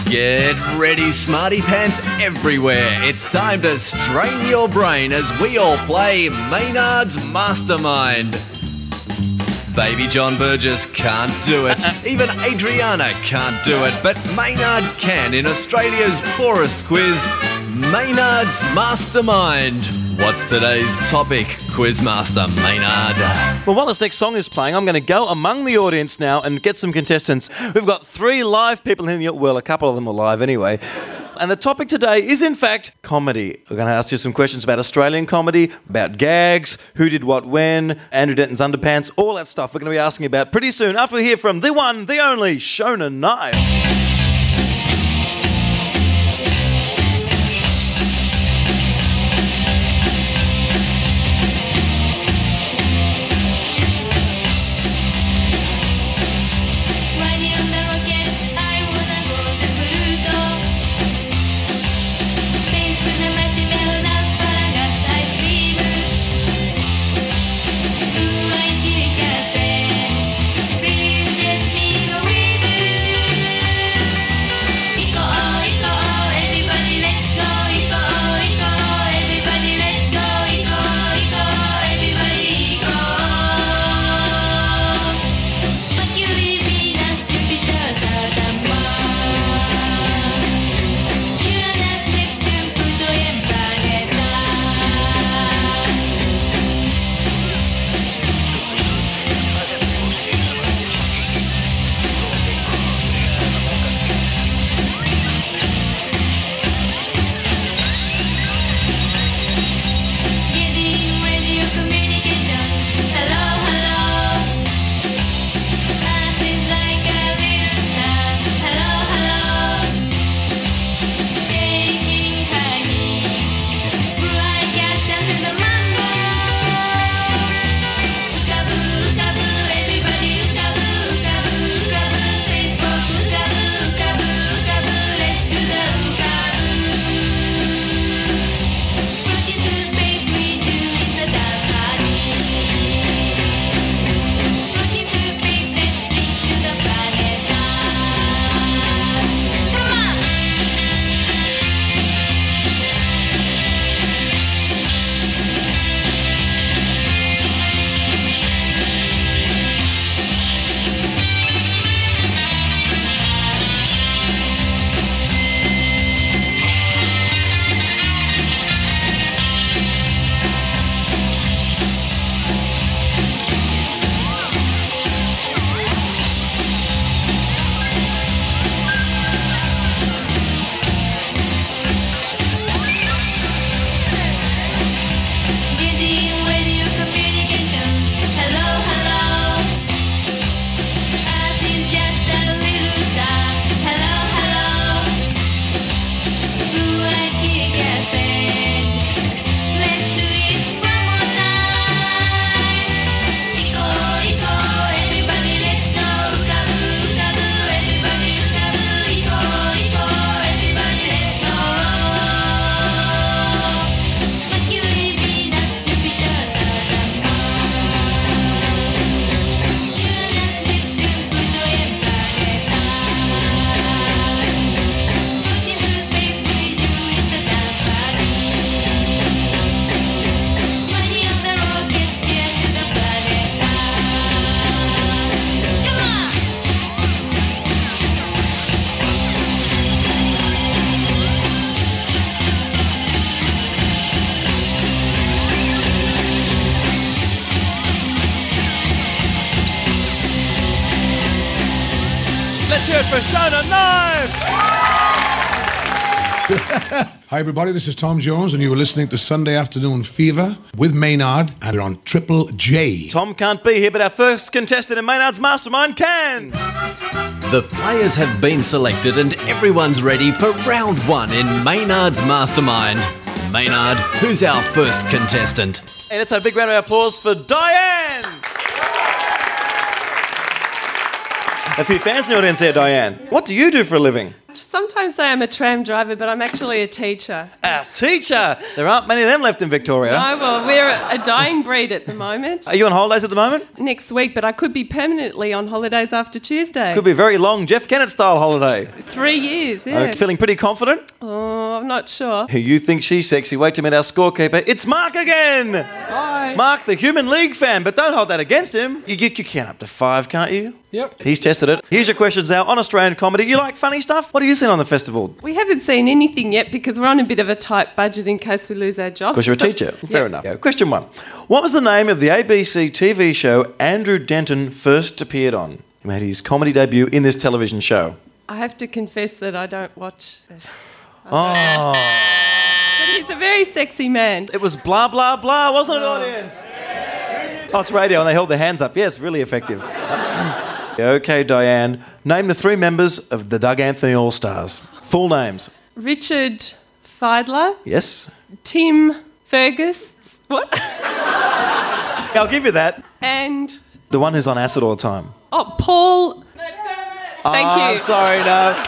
S2: Get ready, smarty pants everywhere. It's time to strain your brain as we all play Maynard's Mastermind. Baby John Burgess can't do it. Even Adriana can't do it, but Maynard can in Australia's poorest quiz, Maynard's Mastermind. What's today's topic, Quizmaster Maynard?
S1: Well, while this next song is playing, I'm going to go among the audience now and get some contestants. We've got three live people in the well, a couple of them are live anyway. And the topic today is, in fact, comedy. We're going to ask you some questions about Australian comedy, about gags, who did what when, Andrew Denton's underpants, all that stuff we're going to be asking about pretty soon after we hear from the one, the only, Shona Knight.
S46: Hi, everybody. This is Tom Jones, and you are listening to Sunday Afternoon Fever with Maynard, and on Triple J.
S1: Tom can't be here, but our first contestant in Maynard's Mastermind can.
S2: The players have been selected and everyone's ready for round one in Maynard's Mastermind. Maynard, who's our first contestant?
S1: And let's have a big round of applause for Diane! A few fans in the audience here, Diane. What do you do for a living?
S14: Sometimes say I'm a tram driver, but I'm actually a teacher.
S1: A teacher! There aren't many of them left in Victoria.
S14: No, well, we're a dying breed at the moment.
S1: Are you on holidays at the moment?
S14: Next week, but I could be permanently on holidays after Tuesday.
S1: Could be a very long Jeff Kennett style holiday.
S14: Three years, yeah.
S1: Uh, feeling pretty confident?
S14: Oh, I'm not sure.
S1: You think she's sexy? Wait to meet our scorekeeper. It's Mark again!
S14: Hi.
S1: Mark, the Human League fan, but don't hold that against him. You, you, you count up to five, can't you?
S44: Yep.
S1: He's tested it. Here's your questions now on Australian comedy. You like funny stuff? What have you on the festival?
S14: We haven't seen anything yet because we're on a bit of a tight budget in case we lose our jobs.
S1: Because you're a teacher. Fair
S14: Yeah.
S1: enough. Question one. What was the name of the ABC TV show Andrew Denton first appeared on? He made his comedy debut in this television show.
S14: I have to confess that I don't watch it.
S1: Oh.
S14: But he's a very sexy man.
S1: It was blah, blah, blah, wasn't it, audience? Oh, it's radio, and they held their hands up. Yes, really effective. okay, Diane. Name the three members of the Doug Anthony All Stars. Full names.
S14: Richard Fidler,
S1: Yes?
S14: Tim Fergus, what?
S1: I'll give you that.
S14: and
S1: The one who's on acid all the time.
S14: oh, Paul. Thank
S1: Oh,
S14: you.
S1: I'm sorry, no.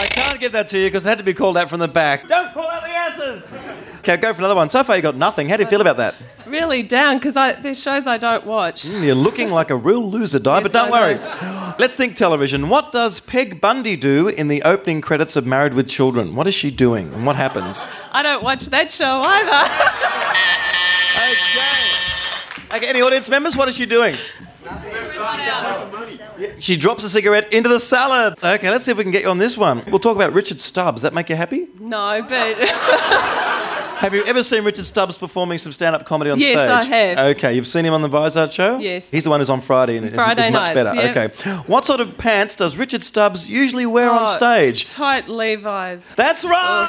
S1: I can't give that to you because it had to be called out from the back. Don't call out the answers. Okay, go for another one. So far, you got nothing. How do you feel about that?
S14: Really down because there's shows I don't watch.
S1: Mm, You're looking like a real loser, Di, but don't
S14: I
S1: worry. Let's think television. What does Peg Bundy do in the opening credits of Married with Children? What is she doing and what happens?
S14: I don't watch that show either.
S1: Okay. okay, any audience members, what is she doing? She drops a cigarette into the salad. Okay, let's see if we can get you on this one. We'll talk about Richard Stubbs. Does that make you happy?
S14: no, but
S1: Have you ever seen Richard Stubbs performing some stand-up comedy on
S14: Yes,
S1: stage?
S14: I have.
S1: Okay, you've seen him on the Vizard show?
S14: Yes.
S1: He's the one who's on Friday and
S14: Friday
S1: it's much
S14: nights,
S1: better.
S14: yeah.
S1: Okay. What sort of pants does Richard Stubbs usually wear on
S14: Oh,
S1: stage?
S14: Tight Levi's.
S1: That's right.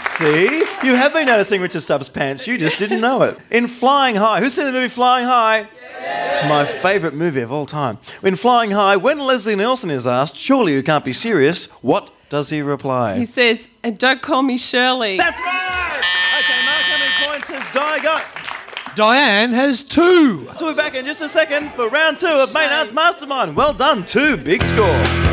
S1: See? You have been noticing Richard Stubbs' pants, you just didn't know it. In Flying High, who's seen the movie Flying High? It's my favourite movie of all time. In Flying High, when Leslie Nielsen is asked, surely you can't be serious, what does he reply?
S14: He says, and don't call me Shirley.
S1: That's right! Okay, Mark, how many points has Di got?
S44: Diane has two.
S1: So we're back in just a second for round two of Maynard's Mastermind. Well done, two big score.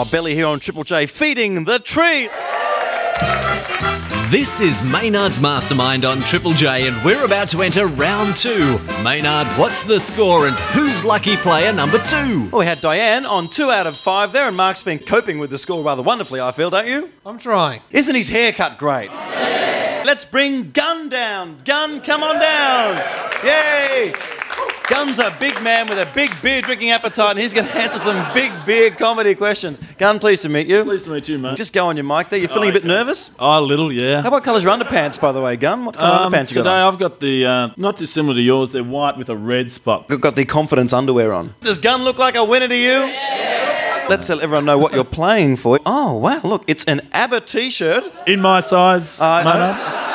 S1: Oh, Belly here on Triple J, feeding the tree.
S2: This is Maynard's Mastermind on Triple J, and we're about to enter round two. Maynard, what's the score, and who's lucky player number two?
S1: Well, we had Diane on two out of five there, and Mark's been coping with the score rather wonderfully, I feel, don't you?
S17: I'm trying.
S1: Isn't his haircut great? Let's bring Gun down. Gun, come on down. Yay! Gun's a big man with a big beer drinking appetite, and he's going to answer some big beer comedy questions. Gun, pleased to meet you.
S47: Pleased to meet you, mate.
S1: Just go on your mic there. You're feeling a bit nervous?
S47: Oh, a little, yeah.
S1: How about colours your underpants, by the way, Gun? What colour
S47: Um,
S1: underpants you
S47: today
S1: got on?
S47: I've got the uh, not dissimilar to yours. They're white with a red spot.
S1: You've got the confidence underwear on. Does Gun look like a winner to you? Let's let everyone know what you're playing for. Oh, wow, look, it's an ABBA t shirt.
S47: In my size,
S1: Uh,
S47: Maynard.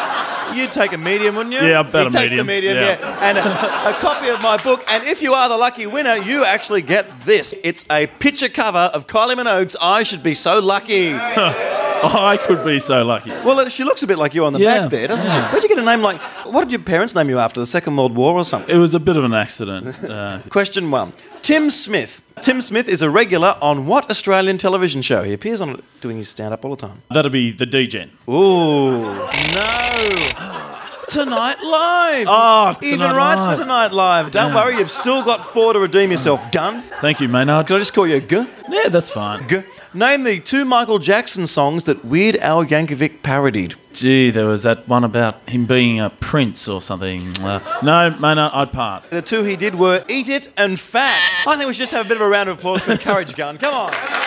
S1: You'd take a medium, wouldn't you?
S47: Yeah, about
S1: he
S47: a
S1: takes a
S47: medium,
S1: medium, yeah.
S47: yeah.
S1: And a, a copy of my book. And if you are the lucky winner, you actually get this. It's a picture cover of Kylie Minogue's I Should Be So Lucky.
S47: I could be so lucky.
S1: Well, uh, she looks a bit like you on the
S47: Yeah,
S1: back there, doesn't
S47: yeah.
S1: she? Where'd you get a name like... What did your parents name you after, the Second World War or something?
S47: It was a bit of an accident. Uh,
S1: Question one. Tim Smith. Tim Smith is a regular on what Australian television show? He appears on it doing his stand-up all the time.
S47: that'd be the D-Gen.
S1: Ooh, no. Tonight Live.
S47: Oh,
S1: Even
S47: Tonight
S1: rights
S47: Live.
S1: for Tonight Live. Don't worry, you've still got four to redeem yourself. Gun.
S47: Thank you, Maynard.
S1: Can I just call you G?
S47: Yeah, that's fine.
S1: G. Name the two Michael Jackson songs that Weird Al Yankovic parodied.
S47: Gee, there was that one about him being a prince or something. Uh, no, Maynard, I'd pass.
S1: The two he did were Eat It and Fat. I think we should just have a bit of a round of applause for Courage Gun. Come on.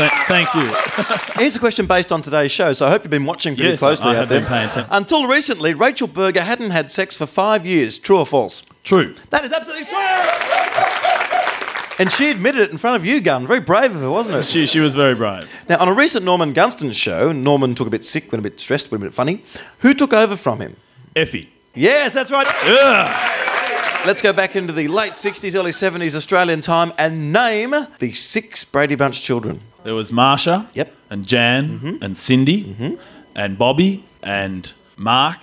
S47: Th- thank you.
S1: Here's a question based on today's show, so I hope you've been watching pretty
S47: Yes,
S1: closely
S47: I have
S1: there.
S47: been paying attention.
S1: Until recently, Rachel Berger hadn't had sex for five years. True or false?
S47: True.
S1: That is absolutely true. And she admitted it in front of you, Gun. Very brave of her, wasn't it?
S47: She, she was very brave.
S1: Now, on a recent Norman Gunston show, Norman took a bit sick, went a bit stressed, went a bit funny. Who took over from him?
S47: Effie.
S1: Yes, that's right.
S47: Yeah.
S1: Let's go back into the late 60s, early 70s Australian time and name the six Brady Bunch children.
S47: There was Marsha.
S1: Yep.
S47: And Jan. And Cindy. And Bobby. And Mark.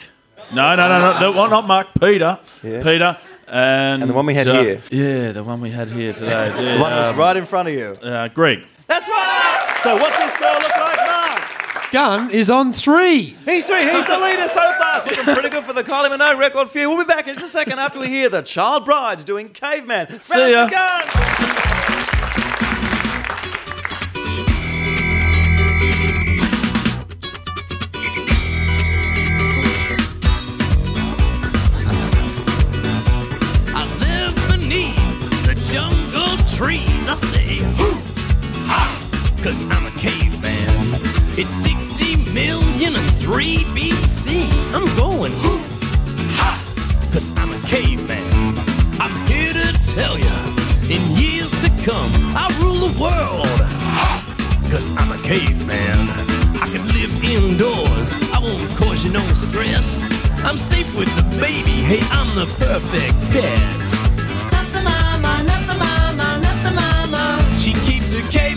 S47: No, no, no, no. The one, not Mark. Peter.
S1: Yeah.
S47: Peter. And,
S1: And the one we had
S47: uh,
S1: here.
S47: Yeah, the one we had here today. Yeah,
S1: The one that was
S47: um,
S1: right in front of you.
S47: Uh, Greg.
S1: That's right. So what's this girl look like, Mark?
S17: Gun is on three.
S1: He's three. He's the leader so far. It's looking pretty good for the Kylie Minogue record for you. We'll be back in just a second after we hear the Child Brides doing Caveman.
S47: See
S1: Round
S47: ya.
S1: for Gun.
S48: Cause I'm a caveman. It's 60 million and 3 BC. I'm going, ha, cause I'm a caveman. I'm here to tell ya, in years to come, I'll rule the world. Ha, cause I'm a caveman. I can live indoors, I won't cause you no stress. I'm safe with the baby, hey, I'm the perfect pet. Not the mama, not the mama, not the mama. She keeps her cape, cape man to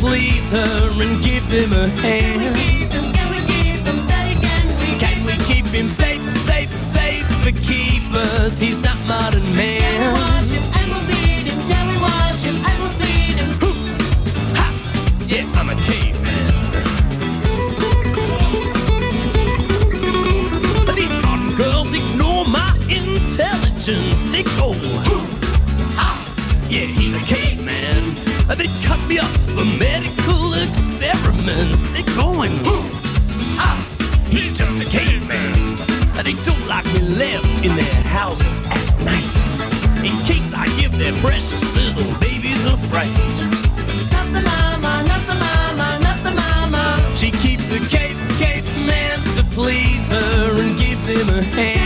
S48: please her and gives him a hand. Can we give him Can we keep tidy can we keep him safe, safe, safe for keepers? He's not modern man. Can we watch him? I will see him. Can we watch him? I will see Ha! Yeah, I'm a caveman. These modern girls ignore my intelligence. They go, They cut me up for medical experiments. They're going, ah, he's just a caveman. They don't like me left in their houses at night. In case I give their precious little babies a fright. Not the mama, not the mama, not the mama. She keeps a cape man to please her and gives him a hand.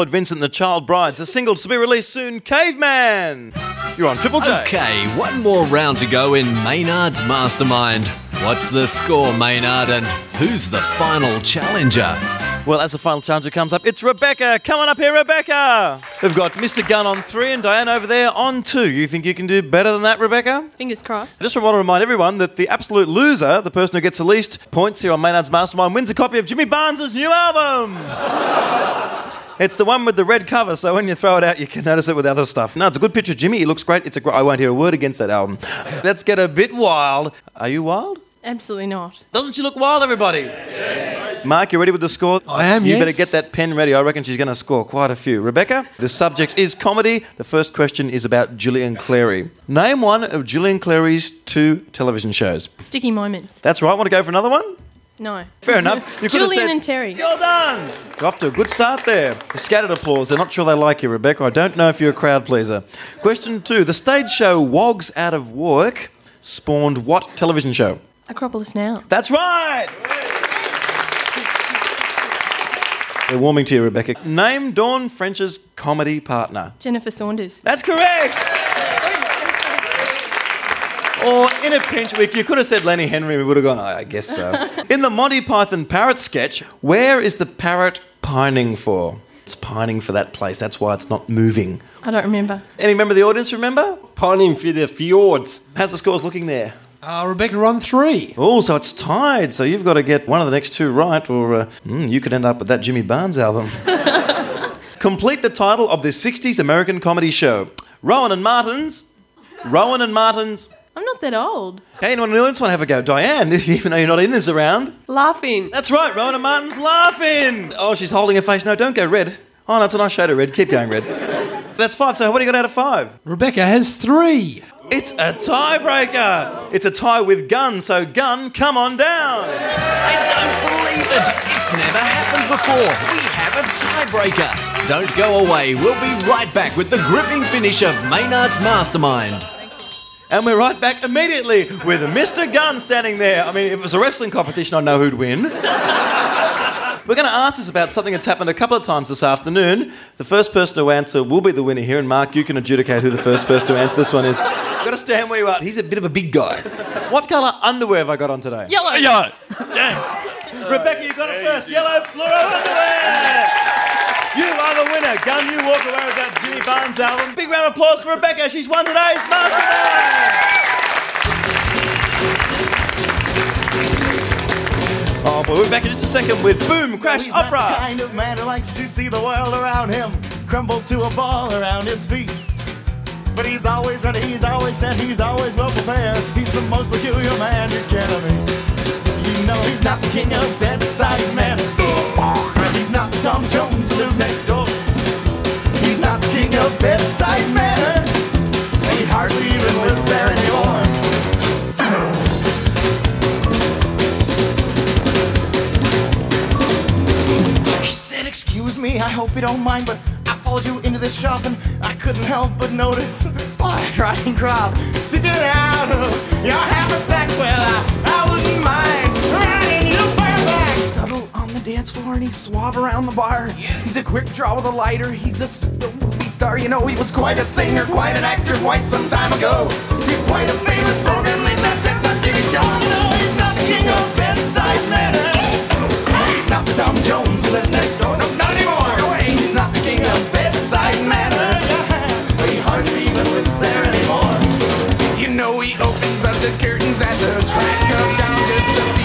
S1: Floyd Vincent the Child Brides, a single to be released soon, Caveman. You're on Triple J.
S2: Okay, one more round to go in Maynard's Mastermind. What's the score, Maynard, and who's the final challenger?
S1: Well, as the final challenger comes up, it's Rebecca. Come on up here, Rebecca. We've got Mr. Gunn on three and Diane over there on two. You think you can do better than that, Rebecca?
S14: Fingers crossed.
S1: I just want to remind everyone that the absolute loser, the person who gets the least points here on Maynard's Mastermind, wins a copy of Jimmy Barnes' new album. It's the one with the red cover, so when you throw it out, you can notice it with other stuff. No, it's a good picture, Jimmy. He looks great. It's a. Gr- I won't hear a word against that album. Let's get a bit wild. Are you wild?
S14: Absolutely not.
S1: Doesn't she look wild, everybody? Mark, you ready with the score?
S44: I am,
S1: You
S44: yes.
S1: better get that pen ready. I reckon she's going to score quite a few. Rebecca, the subject is comedy. The first question is about Julian Clary. Name one of Julian Clary's two television shows.
S14: Sticky moments.
S1: That's right. Want to go for another one?
S14: No.
S1: Fair enough. You could have
S14: Julian
S1: said-
S14: and Terry.
S1: Well done. You're off to a good start there. Scattered applause. They're not sure they like you, Rebecca. I don't know if you're a crowd pleaser. Question two. The stage show Wogs Out of Work spawned what television show?
S14: Acropolis Now.
S1: That's right. They're warming to you, Rebecca. Name Dawn French's comedy partner.
S14: Jennifer Saunders.
S1: That's correct. Or in a pinch, we, you could have said Lenny Henry. We would have gone. "Oh, I guess so. in the Monty Python parrot sketch, where is the parrot pining for? It's pining for that place. That's why it's not moving.
S14: I don't remember.
S1: Any member of the audience remember?
S49: Pining for the fjords.
S1: How's the scores looking there?
S44: Uh, Rebecca on three.
S1: Oh, so it's tied. So you've got to get one of the next two right, or uh, mm, you could end up with that Jimmy Barnes album. Complete the title of this 60s American comedy show Rowan and Martin's. Rowan and Martin's.
S14: I'm not that old.
S1: Hey, anyone in the want to have a go? Diane, even though you're not in this around.
S14: Laughing.
S1: That's right, Rowan and Martin's laughing. Oh, she's holding her face. No, don't go red. Oh, no, it's a nice shade of red. Keep going red. That's five. So what do you got out of five?
S44: Rebecca has three.
S1: It's a tiebreaker. It's a tie with Gun. So Gun, come on down.
S2: I don't believe it. It's never happened before. We have a tiebreaker. Don't go away. We'll be right back with the gripping finish of Maynard's Mastermind.
S1: And we're right back immediately with Mr. Gunn standing there. I mean, if it was a wrestling competition, I'd know who'd win. We're going to ask us about something that's happened a couple of times this afternoon. The first person to answer will be the winner here, and Mark, you can adjudicate who the first person to answer this one is. You've got to stand where you are. He's a bit of a big guy. What colour underwear have I got on today?
S14: Yellow.
S47: Yellow.
S1: Rebecca, you got it first. Yellow fluoro underwear. You are the winner. Gun, you walk away with that Jimmy Barnes album. Big round of applause for Rebecca. She's won today's Mastermind. Oh, but we'll be back in just a second with Boom Crash
S50: He's not the kind of man who likes to see the world around him crumble to a ball around his feet. But he's always ready, he's always set, he's always well prepared. He's the most peculiar man you can meet. You know he's not the king of bedside manner. He's not the Tom Jones who lives next door. He's not the king of bedside manner. He hardly even lives there anymore. She said, Excuse me, I hope you don't mind, but I followed you into this shop and I couldn't help but notice black riding crop sticking out of your half a sack. Well, I, I wouldn't mind riding you bareback. Subtle on the dance floor and he's suave around the bar. He's a quick draw with a lighter. He's a star. You know, he was quite a singer, quite an actor, quite some time ago. He's quite a famous program lead that 10 time TV show. You know, he's not the king of bedside manner. He's not the Tom Jones who lives next door. No, not anymore. No way. He's not the king of bedside manner. He hardly even lives there anymore.
S5: You know he opens up the curtains at the crack of dawn just to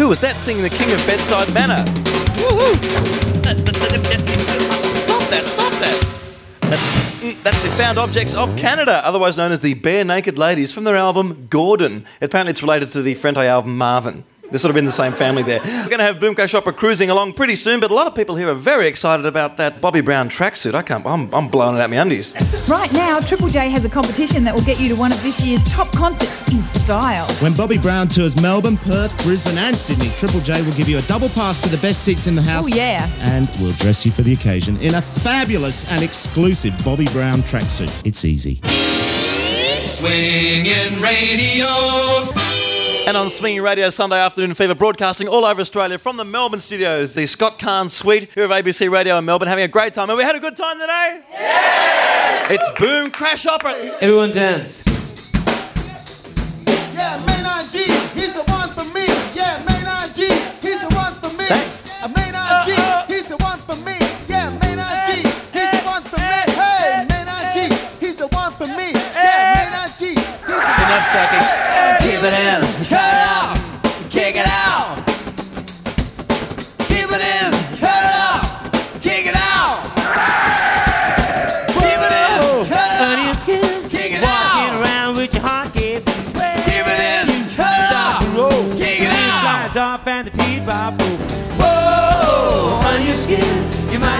S5: who
S1: was that singing the King of Bedside Manor? Woohoo! Stop that! Stop that! Mm, That's the Found Objects of Canada, otherwise known as the Barenaked Ladies, from their album Gordon. Apparently, it's related to the Frente album Marvin. They're sort of in the same family there. We're going to have Boom Crash Opera cruising along pretty soon, but a lot of people here are very excited about that Bobby Brown tracksuit. I can't. I'm, I'm blowing it out my undies.
S21: Right now, Triple J has a competition that will get you to one of this year's top concerts in style.
S22: When Bobby Brown tours Melbourne, Perth, Brisbane, and Sydney, Triple J will give you a double pass to the best seats in the house.
S21: Oh, yeah.
S22: And we'll dress you for the occasion in a fabulous and exclusive Bobby Brown tracksuit. It's easy.
S15: Swinging radio.
S1: And on Swinging Radio Sunday Afternoon Fever, broadcasting all over Australia from the Melbourne studios, the Scott Carne Suite here of ABC Radio in Melbourne, having a great time. And we had a good time today? Yeah! It's Boom Crash Opera.
S51: Everyone dance.
S50: Yeah, Maynard G, he's the one for me. Yeah, Maynard G, he's the one for me.
S1: Thanks.
S50: Uh, Maynard G, he's the one for me. Yeah, Maynard G, he's the one for me. Hey, Maynard G, he's the one for me. Yeah, Maynard G, he's the
S51: Enough sucking.
S50: Keep it in,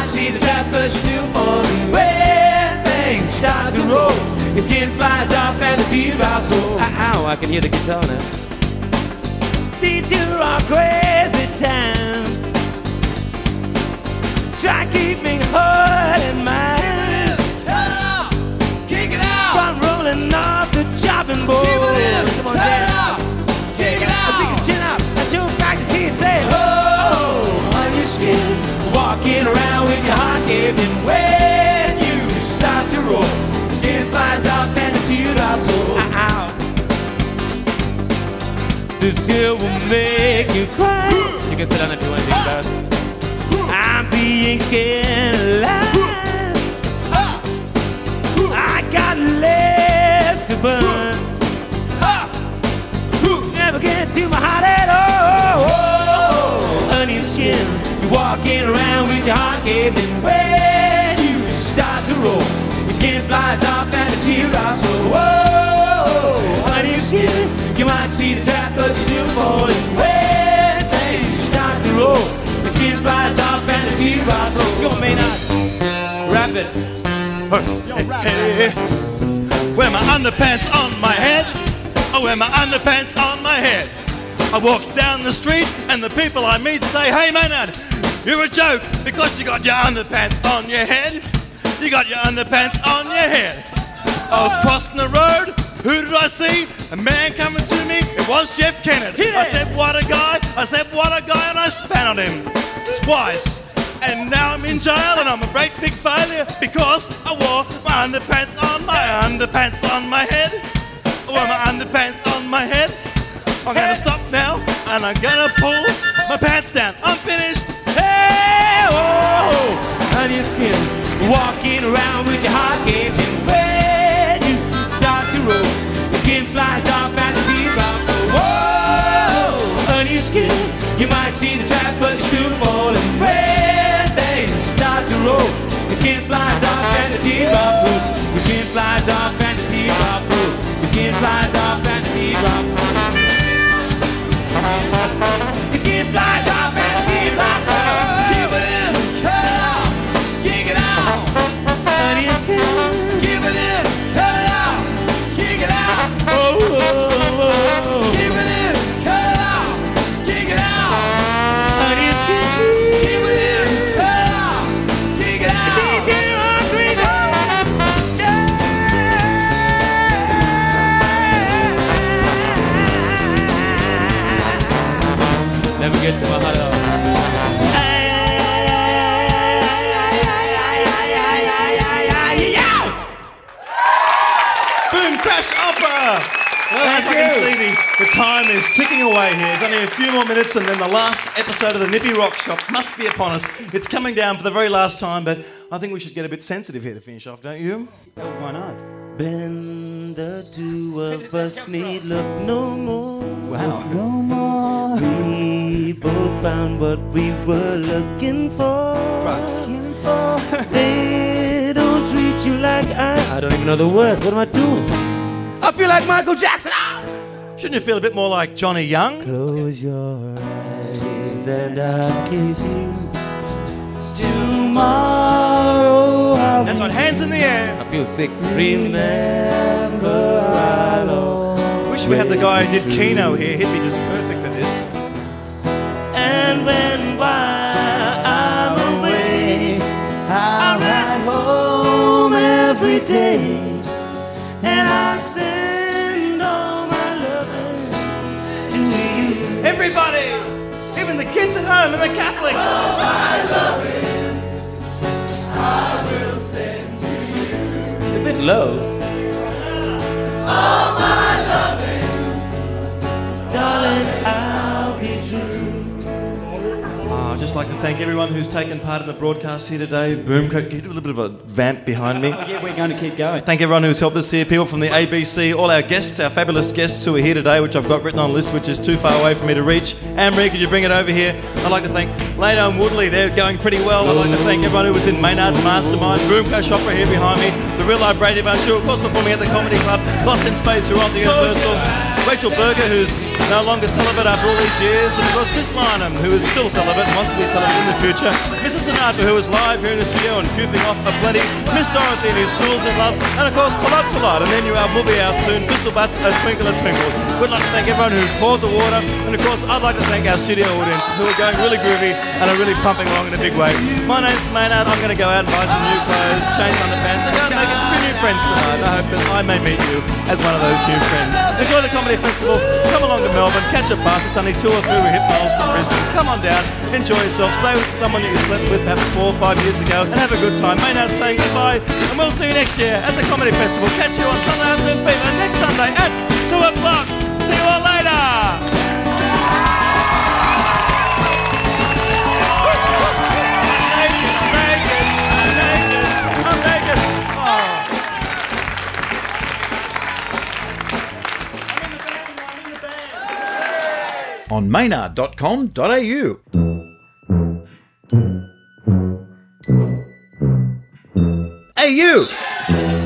S5: you might see the trap but still falling. When things start to roll, your skin flies off and the teapot roll. Uh, ow, I can hear the guitar now. These here are crazy times. Try keeping heart in mind.
S50: Kick it out.
S5: Run rolling off the chopping board. Gaping. When you start to roll, skin flies off and tear drops. Oh. This here will make you cry. You can sit down if you want to be embarrassed. I'm being scared alive. I got less to burn. Walking around with your heart gaping. When you start to roll, your skin flies off and the tear drops. Oh, honey and skin, you might see the trap, but you're still falling. When things start to roll, your skin flies off and the tear drops. Oh, go, Maynard, rap it.
S1: Hey, wear my underpants on my head. I wear my underpants on my head. I walk down the street and the people I meet say, Hey Maynard, you're a joke because you got your underpants on your head. You got your underpants on your head. I was crossing the road. Who did I see? A man coming to me. It was Jeff Kennedy. I said, What a guy. I said, What a guy. And I spat on him twice. And now I'm in jail and I'm a great big failure because I wore my underpants on my underpants on my head. I wore my underpants on my head. I'm gonna stop now and I'm gonna pull my pants down. I'm finished.
S5: Oh, and skin, walking around with your heart gaping. When you start to roll, your skin flies off and the teeth. Whoa, honey and skin, you might see the trap, but you're still falling. When things start to roll, your skin flies off and the teeth drops. Your skin flies off and the teeth drops. Your skin flies off and the teeth drops. Your skin flies off
S1: time is ticking away here. There's only a few more minutes, and then the last episode of the Nippy Rock Shop must be upon us. It's coming down for the very last time, but I think we should get a bit sensitive here to finish off, don't you?
S5: why not? Ben, the two of us need look no more.
S1: Wow.
S5: No more. We both found what we were looking for.
S1: Drugs.
S5: they don't treat you like I. I don't even know the words. What am I doing? I feel like Michael Jackson.
S1: Shouldn't you feel a bit more like Johnny Young?
S5: Close your eyes and I'll kiss you. Tomorrow I'll
S1: That's right, hands in the air.
S5: I feel sick. Remember, I'll
S1: Wish we had the guy who did Keno here. He'd be just perfect for this.
S5: And when while I'm away, I ride home every day, and I
S1: Everybody, even the kids at home and the Catholics.
S5: It's a bit low. All my loving, darling, I'll be true.
S1: Oh, I'd just like to thank everyone who's taken part in the broadcast here today. Boom, can you do a little bit of a vamp behind me.
S52: Yeah, we're going to keep going.
S1: Thank everyone who's helped us here, people from the ABC, all our guests, our fabulous guests who are here today, which I've got written on a list, which is too far away for me to reach. Anne-Marie, could you bring it over here? I'd like to thank Lano and Woodley, they're going pretty well. I'd like to thank everyone who was in Maynard's Mastermind, Boom Crash Opera here behind me, The Real Live Brady who of course performing at the Comedy Club, Lost in Space, who are on the Universal, Rachel Berger, who's no longer celibate after all these years, and of course Chris Lynham, who is still celibate wants to be celibate in the future, Mrs. Sinatra, who is live here in the studio and goofing off aplenty, Miss Dorothy, who's Fools in Love, and of course Tlot Tlot, and then you will be out soon, Crystal Butts, A Twinkle a Twinkle. We'd like to thank everyone who poured the water, and of course I'd like to thank our studio audience, who are going really groovy and are really pumping along in a big way. My name's Maynard, I'm going to go out and buy some new clothes, change underpants, and go and make a few new friends tonight. I hope that I may meet you as one of those new friends. Enjoy the Comedy Festival, come along to Melbourne, catch a bus, it's only two or three hip miles from Brisbane. Come on down, enjoy yourself, stay with someone that you slept with perhaps four or five years ago, and have a good time. Maynard saying goodbye, and we'll see you next year at the Comedy Festival. Catch you on Sunday Afternoon Fever next Sunday at 2 o'clock.
S53: On maynard.com.au. Hey, you!